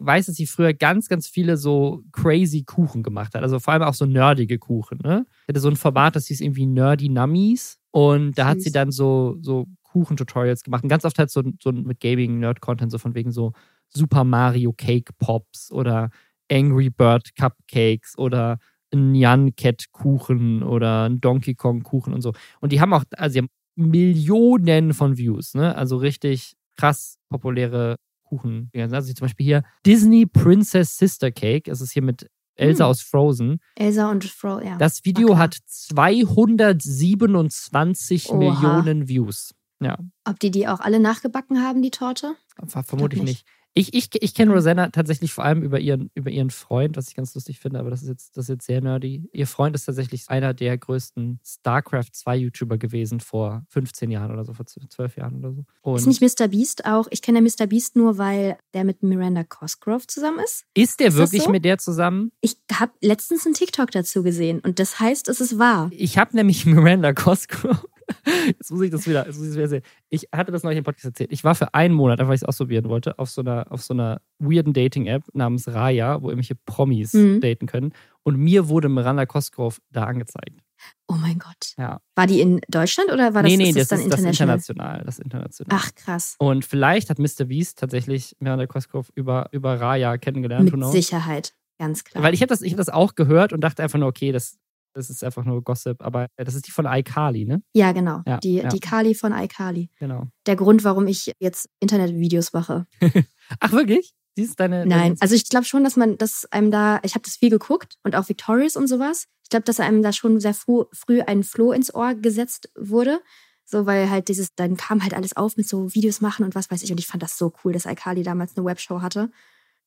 weiß, dass sie früher ganz, ganz viele so crazy Kuchen gemacht hat. Also vor allem auch so nerdige Kuchen. Ne? Sie hatte so ein Format, das hieß irgendwie Nerdy Nummies. Und da hat sie dann so, so Kuchen-Tutorials gemacht. Und ganz oft halt so, so mit Gaming-Nerd-Content, so von wegen so Super Mario Cake Pops oder Angry Bird Cupcakes oder ein Nyan Cat Kuchen oder ein Donkey Kong Kuchen und so. Und die haben auch, also die haben Millionen von Views, ne? Also richtig krass populäre Kuchen. Also zum Beispiel hier Disney Princess Sister Cake. Das ist hier mit Elsa Hm. aus Frozen. Elsa und Fro, ja. Das Video klar. hat 227 Oha. Millionen Views. Ja, Ob die die auch alle nachgebacken haben, die Torte? ver- vermutlich nicht. nicht. Ich, ich, ich kenne Rosanna tatsächlich vor allem über ihren, über ihren Freund, was ich ganz lustig finde, aber das ist, jetzt, das ist jetzt sehr nerdy. Ihr Freund ist tatsächlich einer der größten StarCraft 2 YouTuber gewesen vor 15 Jahren oder so, vor 12 Jahren oder so. Und Ist nicht Mr. Beast auch? Ich kenne ja Mr. Beast nur, weil der mit Miranda Cosgrove zusammen ist. ist der ist wirklich so? mit der zusammen? Ich habe letztens einen TikTok dazu gesehen und das heißt, es ist wahr. Ich habe nämlich Miranda Cosgrove. Jetzt muss ich das wieder, jetzt muss ich das wieder sehen. Ich hatte das neulich im Podcast erzählt. Ich war für einen Monat, einfach weil ich es ausprobieren wollte, auf so einer, auf so einer weirden Dating-App namens Raya, wo irgendwelche Promis Mhm. daten können. Und mir wurde Miranda Cosgrove da angezeigt. Oh mein Gott. Ja. War die in Deutschland oder war das, nee, nee, das, das dann ist das international? international. Das international. Ach, krass. Und vielleicht hat Mr. Beast tatsächlich Miranda Cosgrove über, über Raya kennengelernt. Mit? Sicherheit. Ganz klar. Weil ich habe das, ich hab das auch gehört und dachte einfach nur, okay, das, das ist einfach nur Gossip. Aber das ist die von iCarly, ne? ja, genau. Ja, die, ja. die Kali von iCarly. Genau. Der Grund, warum ich jetzt Internetvideos mache. Ach, wirklich? Sie ist deine. Nein, also ich glaube schon, dass man, dass einem da, ich habe das viel geguckt und auch Victorious und sowas. Ich glaube, dass einem da schon sehr früh, früh ein Floh ins Ohr gesetzt wurde. So, weil halt dieses, dann kam halt alles auf mit so Videos machen und was weiß ich. Und ich fand das so cool, dass iCarly damals eine Webshow hatte.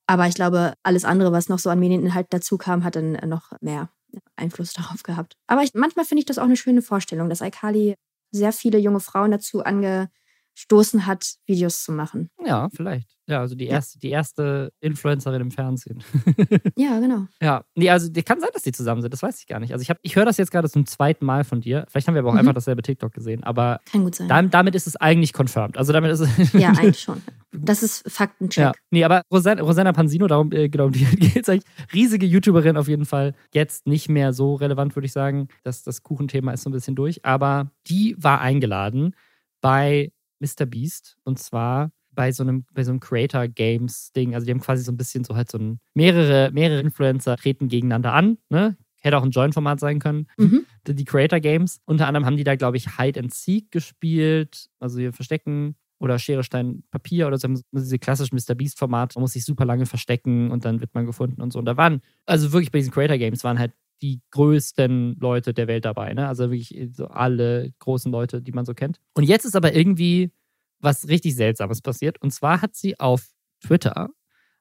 Aber ich glaube, alles andere, was noch so an Medieninhalt dazu kam, hat dann noch mehr Einfluss darauf gehabt. Aber ich, manchmal finde ich das auch eine schöne Vorstellung, dass iCarly sehr viele junge Frauen dazu angestoßen hat, Videos zu machen. Ja, vielleicht. Ja, also die Ja. erste, die erste Influencerin im Fernsehen. Ja, genau. ja. Nee, also die kann sein, dass die zusammen sind, das weiß ich gar nicht. Also ich, hab- ich höre das jetzt gerade zum zweiten Mal von dir. Vielleicht haben wir aber auch Mhm. einfach dasselbe TikTok gesehen. Aber Kann gut sein. damit, damit ist es eigentlich confirmed. Also damit ist es. Ja, eigentlich schon. Das ist Faktencheck. Ja, nee, aber Rosanna, Rosanna Pansino, darum, äh, genau, die geht es eigentlich. Riesige YouTuberin auf jeden Fall. Jetzt nicht mehr so relevant, würde ich sagen. Das, das Kuchenthema ist so ein bisschen durch. Aber die war eingeladen bei Mr. Beast. Und zwar bei so einem, bei so einem Creator Games Ding. Also die haben quasi so ein bisschen so halt so ein, mehrere, mehrere Influencer treten gegeneinander an, ne? Hätte auch ein Joint-Format sein können. Mhm. Die Creator Games. Unter anderem haben die da, glaube ich, Hide and Seek gespielt. Also hier Verstecken oder Schere, Stein, Papier oder so diese klassischen Mr. Beast-Format. Man muss sich super lange verstecken und dann wird man gefunden und so. Und da waren, also wirklich bei diesen Creator Games waren halt die größten Leute der Welt dabei, ne? Also wirklich so alle großen Leute, die man so kennt. Und jetzt ist aber irgendwie was richtig Seltsames passiert. Und zwar hat sie auf Twitter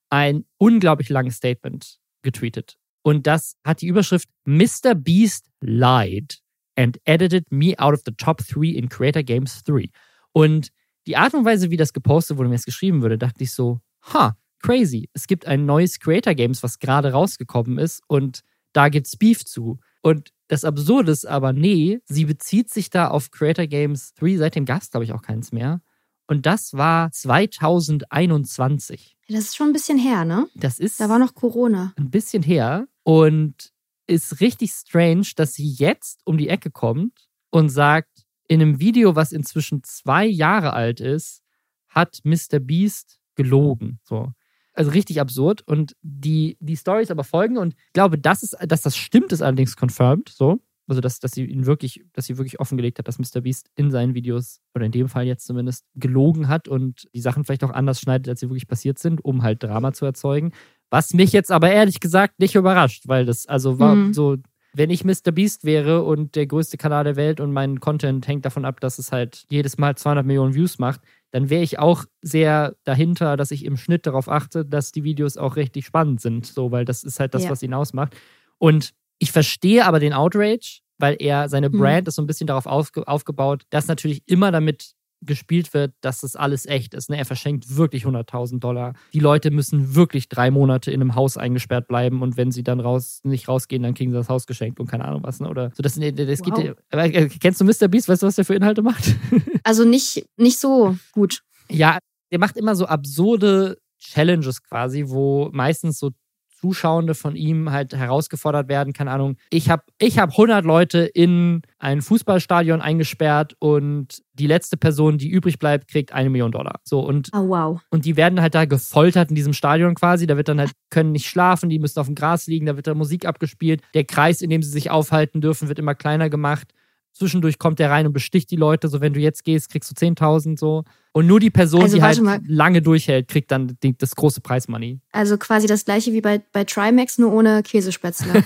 ein unglaublich langes Statement getweetet. Und das hat die Überschrift Mr. Beast lied and edited me out of the top three in Creator Games 3. Und die Art und Weise, wie das gepostet wurde, mir es geschrieben wurde, dachte ich so, ha, crazy. Es gibt ein neues Creator Games, was gerade rausgekommen ist und da gibt's Beef zu. Und das Absurde ist aber, nee, sie bezieht sich da auf Creator Games 3, seitdem gab es, glaube ich, auch keins mehr. Und das war 2021. Das ist schon ein bisschen her, ne? Das ist Da war noch Corona. ein bisschen her. Und ist richtig strange, dass sie jetzt um die Ecke kommt und sagt, in einem Video, was inzwischen zwei Jahre alt ist, hat Mr. Beast gelogen. So. Also richtig absurd. Und die, die Stories aber folgen. Und ich glaube, das ist, dass das stimmt, ist allerdings confirmed. So. Also, dass, dass sie ihn wirklich, dass sie wirklich offengelegt hat, dass Mr. Beast in seinen Videos, oder in dem Fall jetzt zumindest, gelogen hat und die Sachen vielleicht auch anders schneidet, als sie wirklich passiert sind, um halt Drama zu erzeugen. Was mich jetzt aber ehrlich gesagt nicht überrascht, weil das, also war mhm. so, wenn ich Mr. Beast wäre und der größte Kanal der Welt und mein Content hängt davon ab, dass es halt jedes Mal 200 Millionen Views macht, dann wäre ich auch sehr dahinter, dass ich im Schnitt darauf achte, dass die Videos auch richtig spannend sind, so, weil das ist halt das, ja. was ihn ausmacht. Und ich verstehe aber den Outrage, weil er, seine mhm. Brand mhm. ist so ein bisschen darauf aufge aufgebaut, dass natürlich immer damit gespielt wird, dass das alles echt ist. Ne? Er verschenkt wirklich 100.000 Dollar. Die Leute müssen wirklich drei Monate in einem Haus eingesperrt bleiben und wenn sie dann raus, nicht rausgehen, dann kriegen sie das Haus geschenkt und keine Ahnung was. Ne? Oder so, das, das wow. geht. Äh, kennst du Mr. Beast? Weißt du, was der für Inhalte macht? Also nicht, nicht so gut. Ja, der macht immer so absurde Challenges quasi, wo meistens so Zuschauende von ihm halt herausgefordert werden. Keine Ahnung, ich habe ich hab 100 Leute in ein Fußballstadion eingesperrt und die letzte Person, die übrig bleibt, kriegt eine Million Dollar. So und, oh, wow. und die werden halt da gefoltert in diesem Stadion quasi. Da wird dann halt, können nicht schlafen, die müssen auf dem Gras liegen, da wird da Musik abgespielt. Der Kreis, in dem sie sich aufhalten dürfen, wird immer kleiner gemacht. Zwischendurch kommt der rein und besticht die Leute. So, wenn du jetzt gehst, kriegst du 10.000 so. Und nur die Person, also, die halt mal. lange durchhält, kriegt dann die, das große Preismoney. Also quasi das gleiche wie bei, bei Trimax, nur ohne Käsespätzle.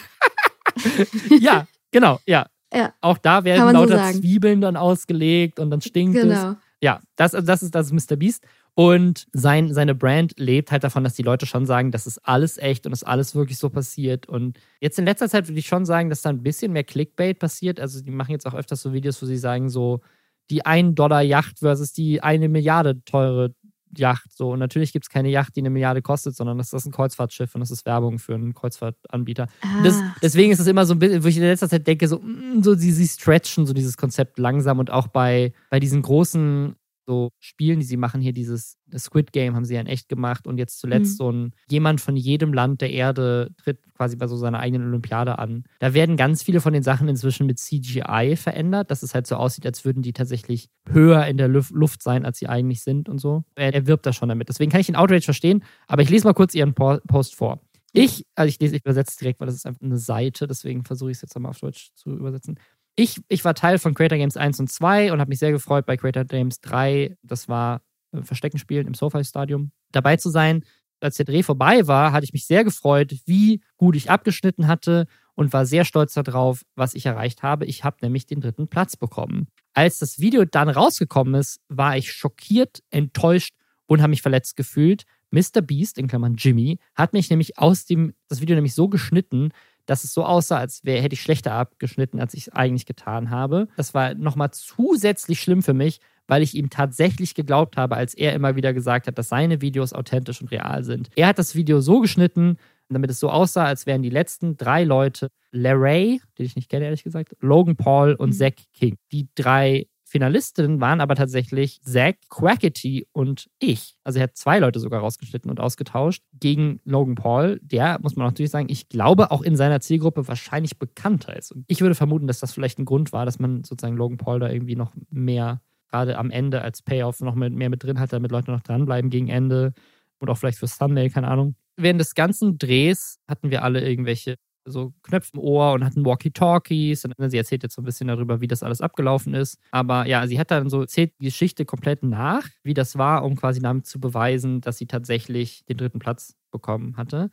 ja, genau, ja. ja. Auch da werden lauter so Zwiebeln dann ausgelegt und dann stinkt genau. es. Ja, das, das, ist, das ist Mr. Beast. Und sein, seine Brand lebt halt davon, dass die Leute schon sagen, das ist alles echt und ist alles wirklich so passiert. Und jetzt in letzter Zeit würde ich schon sagen, dass da ein bisschen mehr Clickbait passiert. Also die machen jetzt auch öfters so Videos, wo sie sagen, so die 1 Dollar Yacht versus die eine Milliarde teure Yacht. So, und natürlich gibt es keine Yacht, die eine Milliarde kostet, sondern das ist ein Kreuzfahrtschiff und das ist Werbung für einen Kreuzfahrtanbieter. Ah. Das, deswegen ist es immer so ein bisschen, wo ich in letzter Zeit denke, so, mm, so sie, sie stretchen so dieses Konzept langsam und auch bei, bei diesen großen so Spielen, die sie machen, hier dieses Squid Game haben sie ja in echt gemacht und jetzt zuletzt mhm. so ein jemand von jedem Land der Erde tritt quasi bei so seiner eigenen Olympiade an. Da werden ganz viele von den Sachen inzwischen mit CGI verändert, dass es halt so aussieht, als würden die tatsächlich höher in der Luft sein, als sie eigentlich sind und so. Er, er wirbt da schon damit. Deswegen kann ich den Outrage verstehen, aber ich lese mal kurz ihren Post vor. Ich, also ich lese, ich übersetze direkt, weil das ist einfach eine Seite, deswegen versuche ich es jetzt nochmal auf Deutsch zu übersetzen ich, ich war Teil von Creator Games 1 und 2 und habe mich sehr gefreut, bei Creator Games 3, das war äh, Verstecken spielen im SoFi-Stadium, dabei zu sein. Als der Dreh vorbei war, hatte ich mich sehr gefreut, wie gut ich abgeschnitten hatte und war sehr stolz darauf, was ich erreicht habe. Ich habe nämlich den dritten Platz bekommen. Als das Video dann rausgekommen ist, war ich schockiert, enttäuscht und habe mich verletzt gefühlt. Mr. Beast, in Klammern Jimmy, hat mich nämlich aus dem, das Video nämlich so geschnitten, dass es so aussah, als wäre, hätte ich schlechter abgeschnitten, als ich es eigentlich getan habe. Das war nochmal zusätzlich schlimm für mich, weil ich ihm tatsächlich geglaubt habe, als er immer wieder gesagt hat, dass seine Videos authentisch und real sind. Er hat das Video so geschnitten, damit es so aussah, als wären die letzten drei Leute Larry, den ich nicht kenne, ehrlich gesagt, Logan Paul und mhm. Zach King. Die drei Finalistinnen waren aber tatsächlich Zach, Quackity und ich. Also er hat zwei Leute sogar rausgeschnitten und ausgetauscht gegen Logan Paul, der, muss man natürlich sagen, ich glaube auch in seiner Zielgruppe wahrscheinlich bekannter ist. Und ich würde vermuten, dass das vielleicht ein Grund war, dass man sozusagen Logan Paul da irgendwie noch mehr, gerade am Ende als Payoff noch mehr mit drin hat, damit Leute noch dranbleiben gegen Ende und auch vielleicht fürs Thumbnail, keine Ahnung. Während des ganzen Drehs hatten wir alle irgendwelche so Knöpfe im Ohr und hatten Walkie-Talkies. Und sie erzählt jetzt so ein bisschen darüber, wie das alles abgelaufen ist. Aber ja, sie hat dann so erzählt die Geschichte komplett nach, wie das war, um quasi damit zu beweisen, dass sie tatsächlich den dritten Platz bekommen hatte.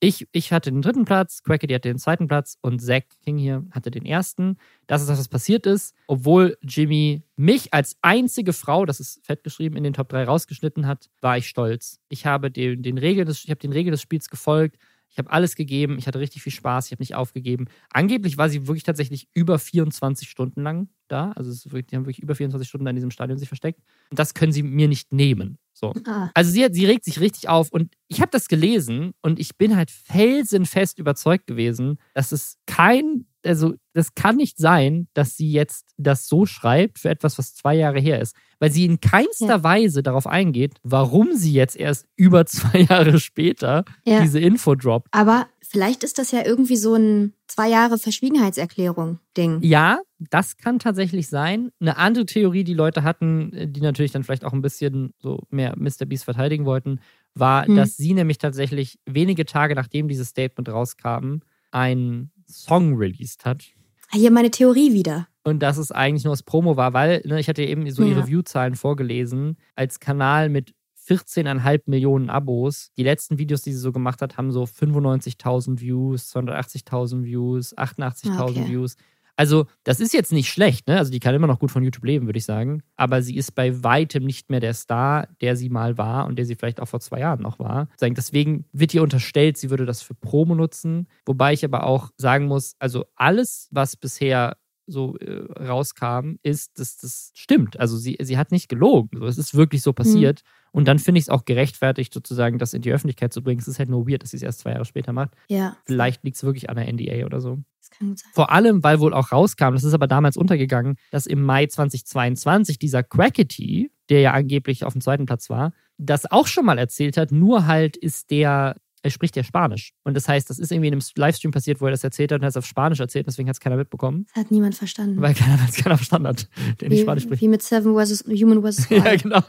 Ich, ich hatte den dritten Platz, Crackety hatte den zweiten Platz und Zach King hier hatte den ersten. Das ist das, was passiert ist. Obwohl Jimmy mich als einzige Frau, das ist fett geschrieben, in den Top 3 rausgeschnitten hat, war ich stolz. Ich habe den, den Regeln des, ich habe den Regeln des Spiels gefolgt. Ich habe alles gegeben, ich hatte richtig viel Spaß, ich habe nicht aufgegeben. Angeblich war sie wirklich tatsächlich über 24 Stunden lang da. Also wirklich, die haben wirklich über 24 Stunden in diesem Stadion sich versteckt. Und das können sie mir nicht nehmen. So. Ah. Also sie, sie regt sich richtig auf und ich habe das gelesen und ich bin halt felsenfest überzeugt gewesen, dass es kein, also das kann nicht sein, dass sie jetzt das so schreibt für etwas, was zwei Jahre her ist. Weil sie in keinster ja. Weise darauf eingeht, warum sie jetzt erst über zwei Jahre später ja. diese Info droppt. Aber vielleicht ist das ja irgendwie so ein zwei Jahre Verschwiegenheitserklärung-Ding. Ja, das kann tatsächlich sein. Eine andere Theorie, die Leute hatten, die natürlich dann vielleicht auch ein bisschen so mehr Mr. Beast verteidigen wollten, war, hm. dass sie nämlich tatsächlich wenige Tage nachdem dieses Statement rauskam, einen Song released hat. Hier meine Theorie wieder. Und dass es eigentlich nur das Promo war, weil ne, ich hatte eben so ja. ihre View-Zahlen vorgelesen. Als Kanal mit 14,5 Millionen Abos. Die letzten Videos, die sie so gemacht hat, haben so 95.000 Views, 280.000 Views, 88.000 ah, okay. Views. Also, das ist jetzt nicht schlecht, ne? Also, die kann immer noch gut von YouTube leben, würde ich sagen. Aber sie ist bei weitem nicht mehr der Star, der sie mal war und der sie vielleicht auch vor zwei Jahren noch war. Deswegen wird ihr unterstellt, sie würde das für Promo nutzen. Wobei ich aber auch sagen muss, also alles, was bisher so äh, rauskam, ist, dass das stimmt. Also sie, sie hat nicht gelogen. Es ist wirklich so passiert. Mhm. Und dann finde ich es auch gerechtfertigt, sozusagen das in die Öffentlichkeit zu bringen. Es ist halt nur weird, dass sie es erst zwei Jahre später macht. Ja. Vielleicht liegt es wirklich an der NDA oder so. Das kann gut sein. Vor allem, weil wohl auch rauskam, das ist aber damals untergegangen, dass im Mai 2022 dieser Crackety, der ja angeblich auf dem zweiten Platz war, das auch schon mal erzählt hat, nur halt ist der er spricht ja Spanisch. Und das heißt, das ist irgendwie in einem Livestream passiert, wo er das erzählt hat und er hat es auf Spanisch erzählt, deswegen hat es keiner mitbekommen. Das hat niemand verstanden. Weil keiner, es keiner verstanden hat, der nicht Spanisch spricht. Wie mit Seven versus Human vs. ja, genau.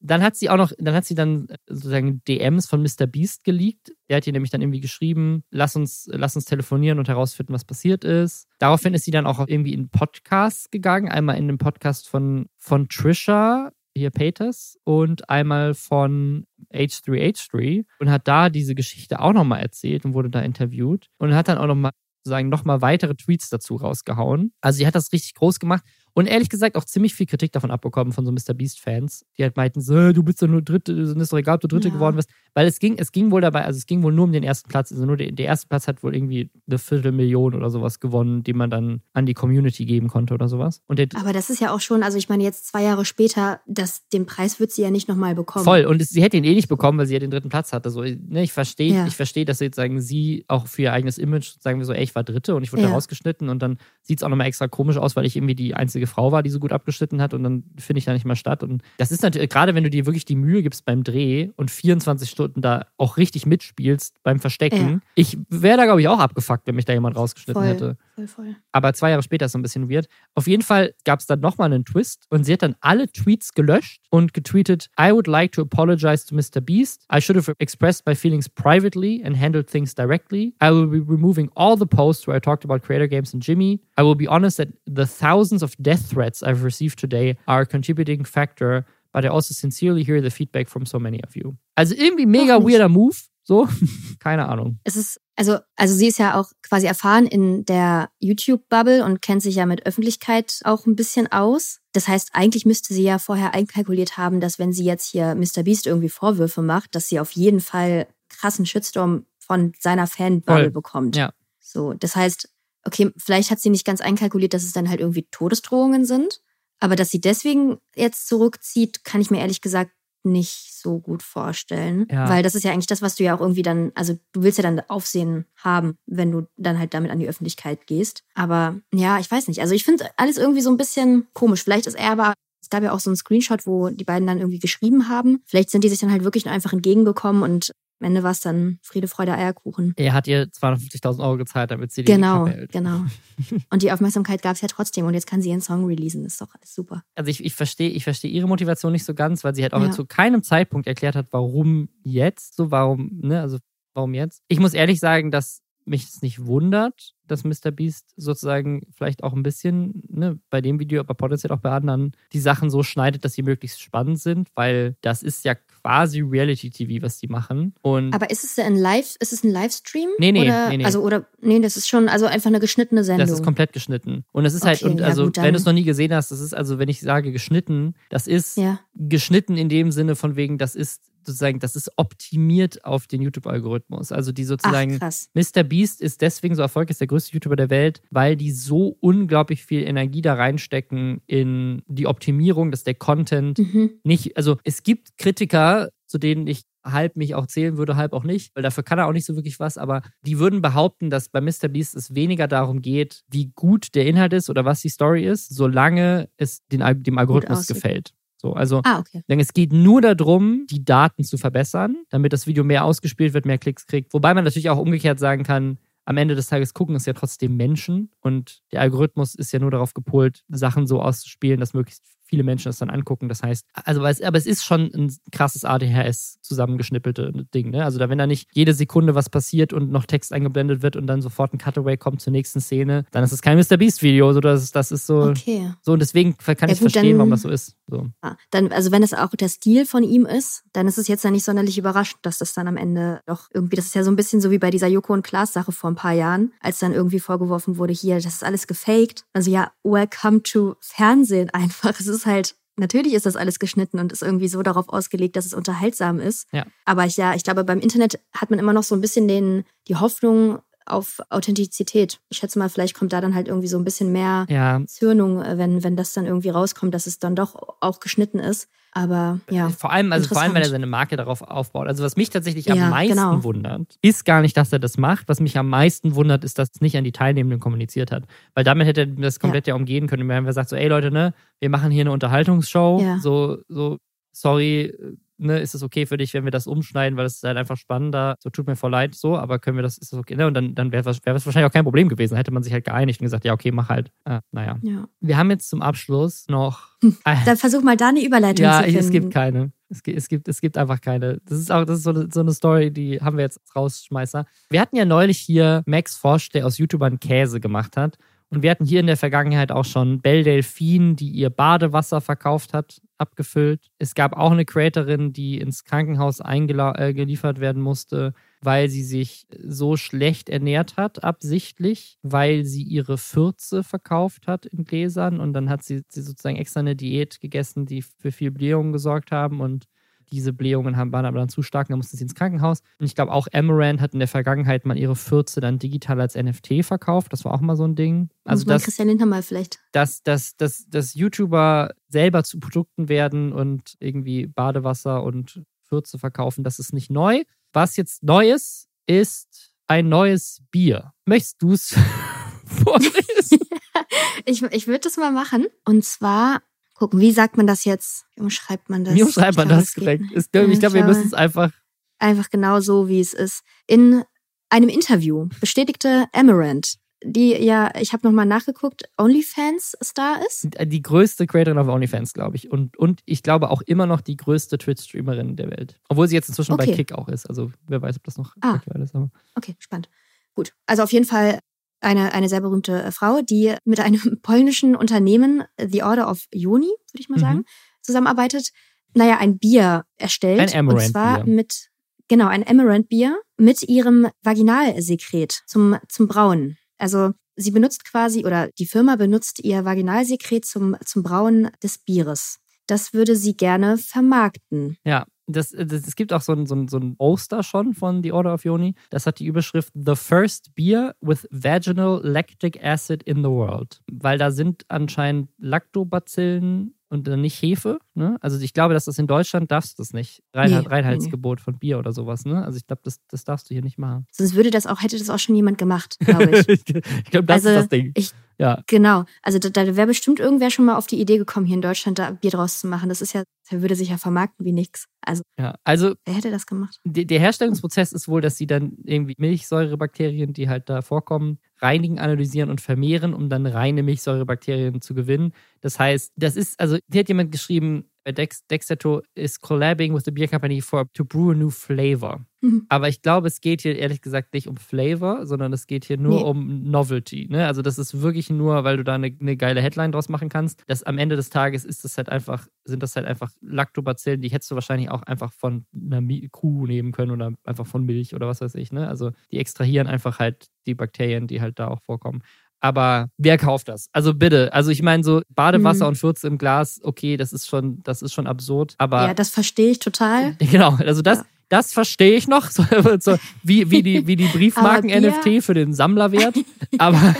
dann hat sie auch noch, dann hat sie dann sozusagen DMs von Mr. Beast geleakt. Der hat ihr nämlich dann irgendwie geschrieben, lass uns, lass uns telefonieren und herausfinden, was passiert ist. Daraufhin ist sie dann auch irgendwie in Podcasts gegangen. Einmal in den Podcast von, von Trisha, hier Peters und einmal von H3H3 und hat da diese Geschichte auch nochmal erzählt und wurde da interviewt und hat dann auch nochmal sozusagen nochmal weitere Tweets dazu rausgehauen. Also sie hat das richtig groß gemacht und ehrlich gesagt auch ziemlich viel Kritik davon abbekommen von so Mr. Beast-Fans, die halt meinten, so, du bist doch nur Dritte, ist doch egal, ob du Dritte ja. geworden bist. Weil es ging, es ging wohl dabei, also es ging wohl nur um den ersten Platz. Also nur der, der erste Platz hat wohl irgendwie eine Viertelmillion oder sowas gewonnen, die man dann an die Community geben konnte oder sowas. Und der, Aber das ist ja auch schon, also ich meine, jetzt zwei Jahre später, das, den Preis wird sie ja nicht nochmal bekommen. Voll, und es, sie hätte ihn eh nicht bekommen, weil sie ja den dritten Platz hatte. So, ne, ich verstehe, ja. ich verstehe, dass sie jetzt sagen, sie auch für ihr eigenes Image, sagen wir so, ey, ich war Dritte und ich wurde ja. rausgeschnitten und dann sieht es auch nochmal extra komisch aus, weil ich irgendwie die einzige Frau war, die so gut ab abgeschnitten hat und dann finde ich da nicht mal statt. Und das ist natürlich, gerade wenn du dir wirklich die Mühe gibst beim Dreh und 24 Stunden da auch richtig mitspielst beim Verstecken, ja. ich wäre da, glaube ich, auch abgefuckt, wenn mich da jemand rausgeschnitten voll, hätte. Voll, voll. Aber zwei Jahre später ist es ein bisschen weird. Auf jeden Fall gab es dann nochmal einen Twist und sie hat dann alle Tweets gelöscht und getweetet: I would like to apologize to Mr. Beast. I should have expressed my feelings privately and handled things directly. I will be removing all the posts where I talked about creator games and Jimmy. I will be honest that the thousands of death threats I've received received today are a contributing factor, but I also sincerely hear the feedback from so many of you. Also irgendwie mega weirder Move. So, keine Ahnung. Es ist, also, also sie ist ja auch quasi erfahren in der YouTube-Bubble und kennt sich ja mit Öffentlichkeit auch ein bisschen aus. Das heißt, eigentlich müsste sie ja vorher einkalkuliert haben, dass wenn sie jetzt hier Mr. Beast irgendwie Vorwürfe macht, dass sie auf jeden Fall krassen Shitstorm von seiner Fanbubble bekommt. Ja. So, das heißt, okay, vielleicht hat sie nicht ganz einkalkuliert, dass es dann halt irgendwie Todesdrohungen sind. Aber dass sie deswegen jetzt zurückzieht, kann ich mir ehrlich gesagt nicht so gut vorstellen. Ja. Weil das ist ja eigentlich das, was du ja auch irgendwie dann, also du willst ja dann Aufsehen haben, wenn du dann halt damit an die Öffentlichkeit gehst. Aber ja, ich weiß nicht. Also ich finde alles irgendwie so ein bisschen komisch. Vielleicht ist er aber es gab ja auch so einen Screenshot, wo die beiden dann irgendwie geschrieben haben. Vielleicht sind die sich dann halt wirklich nur einfach entgegengekommen und am Ende war es dann Friede, Freude, Eierkuchen. Er hat ihr 250.000 Euro gezahlt, damit sie die Genau, genau. Und die Aufmerksamkeit gab es ja trotzdem und jetzt kann sie ihren Song releasen. Das ist doch alles super. Also ich, ich verstehe ich versteh ihre Motivation nicht so ganz, weil sie halt auch ja. zu keinem Zeitpunkt erklärt hat, warum jetzt, so warum, ne, also warum jetzt. Ich muss ehrlich sagen, dass mich es nicht wundert, dass Mr. Beast sozusagen vielleicht auch ein bisschen, ne, bei dem Video, aber potenziell auch bei anderen, die Sachen so schneidet, dass sie möglichst spannend sind, weil das ist ja quasi Reality-TV, was die machen. Und aber ist es ein Live, ist es ein Livestream? Nee, nee, oder, nee, nee. Also, oder, nee, das ist schon, also einfach eine geschnittene Sendung. Das ist komplett geschnitten. Und es ist halt, okay, halt, und ja, also, gut, wenn du es noch nie gesehen hast, das ist also, wenn ich sage geschnitten, das ist ja. geschnitten in dem Sinne von wegen, das ist sozusagen, das ist optimiert auf den YouTube-Algorithmus. Also die sozusagen, Ach, Mr. Beast ist deswegen so erfolgreich, ist der größte YouTuber der Welt, weil die so unglaublich viel Energie da reinstecken in die Optimierung, dass der Content mhm. nicht, also es gibt Kritiker, zu denen ich halb mich auch zählen würde, halb auch nicht, weil dafür kann er auch nicht so wirklich was, aber die würden behaupten, dass bei Mr. Beast es weniger darum geht, wie gut der Inhalt ist oder was die Story ist, solange es den, dem Algorithmus gefällt. So, also ah, okay. es geht nur darum, die Daten zu verbessern, damit das Video mehr ausgespielt wird, mehr Klicks kriegt. Wobei man natürlich auch umgekehrt sagen kann, am Ende des Tages gucken es ja trotzdem Menschen und der Algorithmus ist ja nur darauf gepolt, Sachen so auszuspielen, dass möglichst viele Menschen das dann angucken. Das heißt, also aber es ist schon ein krasses ADHS zusammengeschnippelte Ding. Ne? Also da wenn da nicht jede Sekunde was passiert und noch Text eingeblendet wird und dann sofort ein Cutaway kommt zur nächsten Szene, dann ist es kein Mr. Beast Video. So, das, das ist so. Okay. So und deswegen kann ja, ich gut, verstehen, dann, warum das so ist. So. Ah, dann, also wenn es auch der Stil von ihm ist, dann ist es jetzt ja nicht sonderlich überraschend, dass das dann am Ende doch irgendwie, das ist ja so ein bisschen so wie bei dieser Joko und Klaas Sache vor ein paar Jahren, als dann irgendwie vorgeworfen wurde, hier, das ist alles gefaked. Also ja, welcome to Fernsehen einfach. Es ist halt natürlich ist das alles geschnitten und ist irgendwie so darauf ausgelegt, dass es unterhaltsam ist. Ja. Aber ich, ja, ich glaube, beim Internet hat man immer noch so ein bisschen den, die Hoffnung auf Authentizität. Ich schätze mal, vielleicht kommt da dann halt irgendwie so ein bisschen mehr ja. Zürnung, äh, wenn, wenn das dann irgendwie rauskommt, dass es dann doch auch geschnitten ist. Aber ja. Vor allem, also vor allem, wenn er seine Marke darauf aufbaut. Also was mich tatsächlich am ja, meisten genau. wundert, ist gar nicht, dass er das macht. Was mich am meisten wundert, ist, dass es nicht an die Teilnehmenden kommuniziert hat. Weil damit hätte er das komplett ja, ja umgehen können. Wenn er sagt so, ey Leute, ne, wir machen hier eine Unterhaltungsshow. Ja. So, so, sorry, ne, ist es okay für dich, wenn wir das umschneiden, weil es ist halt einfach spannender. So tut mir voll leid, so, aber können wir das, ist das okay? Ne? Und dann, dann wäre es wär wahrscheinlich auch kein Problem gewesen. Dann hätte man sich halt geeinigt und gesagt, ja, okay, mach halt. Äh, naja. Ja. Wir haben jetzt zum Abschluss noch. dann versuch mal da eine Überleitung ja, zu finden. Ja, es gibt keine. Es gibt, es, gibt, es gibt einfach keine. Das ist auch das ist so, eine, so eine Story, die haben wir jetzt rausschmeißer. Wir hatten ja neulich hier Max Forsch, der aus YouTubern Käse gemacht hat. Und wir hatten hier in der Vergangenheit auch schon Belle Delphine, die ihr Badewasser verkauft hat, abgefüllt. Es gab auch eine Creatorin, die ins Krankenhaus eingeliefert äh, werden musste, weil sie sich so schlecht ernährt hat, absichtlich, weil sie ihre Fürze verkauft hat in Gläsern. Und dann hat sie, sie sozusagen extra eine Diät gegessen, die für viel Blähungen gesorgt haben und diese Blähungen haben, waren aber dann zu stark, dann musste sie ins Krankenhaus. Und ich glaube, auch Amaranth hat in der Vergangenheit mal ihre Fürze dann digital als NFT verkauft. Das war auch mal so ein Ding. Also das, Christian Linter mal vielleicht. Dass, dass, dass, dass YouTuber selber zu Produkten werden und irgendwie Badewasser und Fürze verkaufen, das ist nicht neu. Was jetzt neu ist, ist ein neues Bier. Möchtest du es vorlesen? ich ich würde das mal machen. Und zwar gucken, wie sagt man das jetzt? Wie umschreibt man das? Wie umschreibt man das korrekt? ich glaube, glaub, wir müssen es einfach. Einfach genau so, wie es ist. In einem Interview bestätigte Amaranth, die ja, ich habe nochmal nachgeguckt, OnlyFans-Star ist. Die größte Creatorin auf OnlyFans, glaube ich. Und, und ich glaube auch immer noch die größte Twitch-Streamerin der Welt. Obwohl sie jetzt inzwischen okay. bei Kick auch ist. Also wer weiß, ob das noch ah. aktuell ist. Aber. Okay, spannend. Gut. Also auf jeden Fall eine, eine sehr berühmte äh, Frau, die mit einem polnischen Unternehmen, The Order of Joni, würde ich mal sagen, mhm. zusammenarbeitet. Naja, ein Bier erstellt. Ein Amaranth Und zwar mit, genau, ein Amaranth-Bier mit ihrem Vaginalsekret zum, zum Brauen. Also sie benutzt quasi, oder die Firma benutzt ihr Vaginalsekret zum, zum Brauen des Bieres. Das würde sie gerne vermarkten. Ja, das, das, es gibt auch so ein, so, ein, so ein Poster schon von The Order of Yoni. Das hat die Überschrift The First Beer with Vaginal Lactic Acid in the World. Weil da sind anscheinend Lactobacillen und dann nicht Hefe. Ne? Also ich glaube, dass das in Deutschland darfst du das nicht. Reinheit, nee, Reinheitsgebot nee. von Bier oder sowas. Ne? Also ich glaube, das, das darfst du hier nicht machen. Sonst würde das auch, hätte das auch schon jemand gemacht, glaube ich. ich glaube, das also, ist das Ding. Ich, ja. Genau. Also da, da wäre bestimmt irgendwer schon mal auf die Idee gekommen, hier in Deutschland da Bier draus zu machen. Das ist ja, der würde sich ja vermarkten wie nix. Also, ja, also wer hätte das gemacht? Der Herstellungsprozess ist wohl, dass sie dann irgendwie Milchsäurebakterien, die halt da vorkommen, reinigen, analysieren und vermehren, um dann reine Milchsäurebakterien zu gewinnen. Das heißt, das ist, also hier hat jemand geschrieben, Dex, Dexato is collabing with the beer company for to brew a new flavor. Mhm. Aber ich glaube, es geht hier ehrlich gesagt nicht um Flavor, sondern es geht hier nur nee. um Novelty. Ne? Also das ist wirklich nur, weil du da eine, eine, geile Headline draus machen kannst. Dass am Ende des Tages ist das halt einfach, sind das halt einfach Lactobacillen, die hättest du wahrscheinlich auch einfach von einer Kuh nehmen können oder einfach von Milch oder was weiß ich. Ne? Also die extrahieren einfach halt die Bakterien, die halt da auch vorkommen. Aber wer kauft das? Also bitte. Also ich meine, so Badewasser hm. und Fürze im Glas, okay, das ist schon, das ist schon absurd. Aber ja, das verstehe ich total. Genau, also das, ja. das verstehe ich noch. So, so, wie, wie die, wie die Briefmarken-NFT für den Sammlerwert. Aber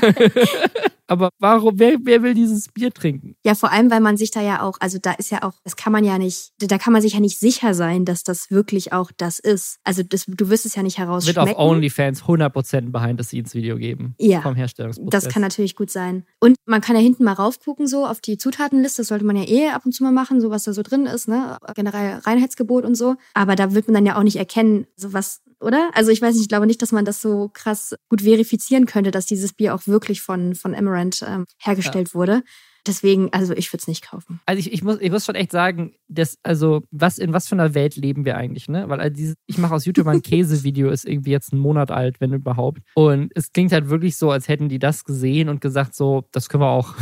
Aber warum, wer, wer will dieses Bier trinken? Ja, vor allem, weil man sich da ja auch, also da ist ja auch, das kann man ja nicht, da kann man sich ja nicht sicher sein, dass das wirklich auch das ist. Also das, du wirst es ja nicht herausschmecken. Wird auf OnlyFans 100% Behind-the-Scenes-Video geben. Ja. Vom Herstellungsprozess. Das kann natürlich gut sein. Und man kann ja hinten mal raufgucken, so auf die Zutatenliste. Das sollte man ja eh ab und zu mal machen, so was da so drin ist, ne? Generell Reinheitsgebot und so. Aber da wird man dann ja auch nicht erkennen, so was oder? Also ich weiß nicht, ich glaube nicht, dass man das so krass gut verifizieren könnte, dass dieses Bier auch wirklich von, von Amaranth ähm, hergestellt ja. wurde. Deswegen, also ich würde es nicht kaufen. Also ich, ich, muss, ich muss schon echt sagen, dass, also, was, in was für einer Welt leben wir eigentlich, ne? Weil also dieses, ich mache aus YouTube ein Käsevideo, ist irgendwie jetzt einen Monat alt, wenn überhaupt. Und es klingt halt wirklich so, als hätten die das gesehen und gesagt, so, das können wir auch.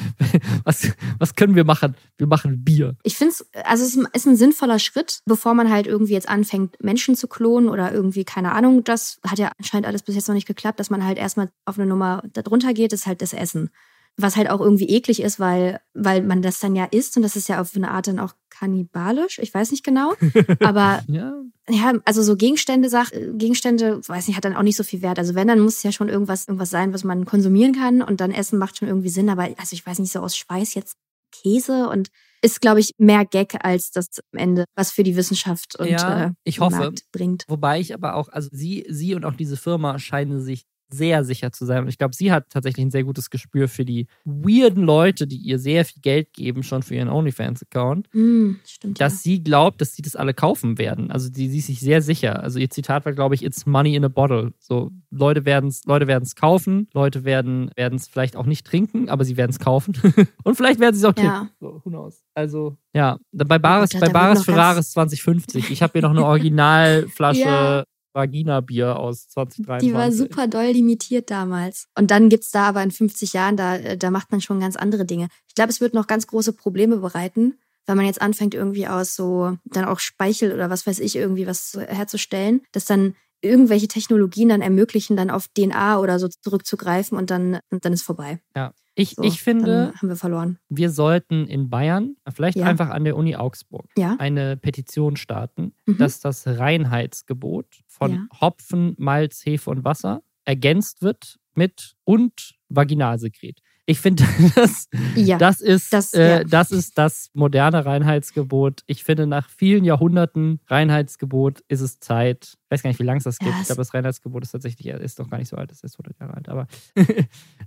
was, was können wir machen? Wir machen Bier. Ich finde es, also es ist ein sinnvoller Schritt, bevor man halt irgendwie jetzt anfängt, Menschen zu klonen oder irgendwie, keine Ahnung, das hat ja anscheinend alles bis jetzt noch nicht geklappt, dass man halt erstmal auf eine Nummer darunter geht, ist halt das Essen was halt auch irgendwie eklig ist, weil, weil man das dann ja isst und das ist ja auf eine Art dann auch kannibalisch. Ich weiß nicht genau. Aber ja. ja, also so Gegenstände, Sach Gegenstände, weiß nicht, hat dann auch nicht so viel Wert. Also wenn, dann muss es ja schon irgendwas, irgendwas sein, was man konsumieren kann und dann essen macht schon irgendwie Sinn. Aber also ich weiß nicht, so aus Schweiß jetzt Käse und ist, glaube ich, mehr Gag als das am Ende, was für die Wissenschaft und ja, äh, ich hoffe, Markt bringt. Wobei ich aber auch, also sie, sie und auch diese Firma scheinen sich sehr sicher zu sein. Und ich glaube, sie hat tatsächlich ein sehr gutes Gespür für die weirden Leute, die ihr sehr viel Geld geben, schon für ihren OnlyFans-Account. Mm, stimmt. Dass ja. sie glaubt, dass sie das alle kaufen werden. Also die, sie ist sich sehr sicher. Also ihr Zitat war, glaube ich, it's money in a bottle. So, Leute werden es Leute werden's kaufen, Leute werden es vielleicht auch nicht trinken, aber sie werden es kaufen. Und vielleicht werden sie es auch trinken. Ja. So, who knows? Also, ja, bei Baris, oh, bei Baris Ferraris 2050. Ich habe hier noch eine Originalflasche ja. Vagina-Bier aus 2023. Die war super doll limitiert damals. Und dann gibt's da aber in 50 Jahren, da, äh, da macht man schon ganz andere Dinge. Ich glaube, es wird noch ganz große Probleme bereiten, wenn man jetzt anfängt, irgendwie aus so, dann auch Speichel oder was weiß ich, irgendwie was herzustellen, dass dann irgendwelche Technologien dann ermöglichen, dann auf DNA oder so zurückzugreifen und dann, und dann ist vorbei. Ja. Ich, so, ich finde, haben wir verloren. Wir sollten in Bayern, vielleicht ja. einfach an der Uni Augsburg, ja. eine Petition starten, mhm. dass das Reinheitsgebot von ja. Hopfen, Malz, Hefe und Wasser ergänzt wird mit und Vaginalsekret. Ich finde, das, ja, das, ist, das, äh, ja. das ist das moderne Reinheitsgebot. Ich finde, nach vielen Jahrhunderten Reinheitsgebot ist es Zeit. Ich weiß gar nicht, wie lange es das gibt. Ja, ich glaube, das Reinheitsgebot ist tatsächlich ist noch gar nicht so alt. Es ist 100 Jahre alt. Aber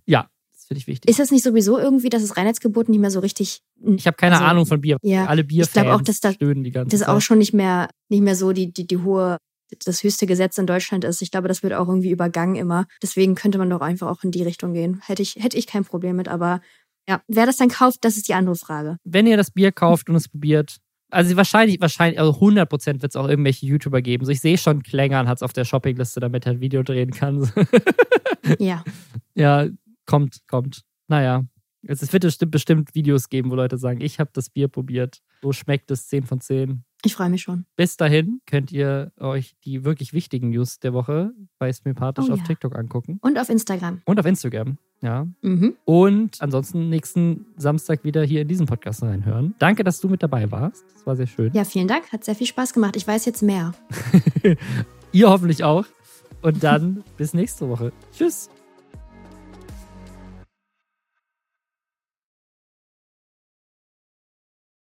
ja, das finde ich wichtig. Ist das nicht sowieso irgendwie, dass das Reinheitsgebot nicht mehr so richtig. Ich habe keine also, Ahnung von Bier. Ja, Alle Bierfans ich glaube auch, dass ganze das ist auch schon nicht mehr, nicht mehr so die, die, die hohe das höchste Gesetz in Deutschland ist. Ich glaube, das wird auch irgendwie übergangen immer. Deswegen könnte man doch einfach auch in die Richtung gehen. Hätte ich, hätte ich kein Problem mit, aber ja, wer das dann kauft, das ist die andere Frage. Wenn ihr das Bier kauft und es probiert, also wahrscheinlich, wahrscheinlich, also 100% wird es auch irgendwelche YouTuber geben. So, ich sehe schon, Klängern hat es auf der Shoppingliste, damit er ein Video drehen kann. ja. Ja, kommt, kommt. Naja. Es wird bestimmt, bestimmt Videos geben, wo Leute sagen, ich habe das Bier probiert. So schmeckt es 10 von 10. Ich freue mich schon. Bis dahin könnt ihr euch die wirklich wichtigen News der Woche bei Smipathisch oh, auf ja. TikTok angucken. Und auf Instagram. Und auf Instagram, ja. Mhm. Und ansonsten nächsten Samstag wieder hier in diesen Podcast reinhören. Danke, dass du mit dabei warst. Das war sehr schön. Ja, vielen Dank. Hat sehr viel Spaß gemacht. Ich weiß jetzt mehr. ihr hoffentlich auch. Und dann bis nächste Woche. Tschüss.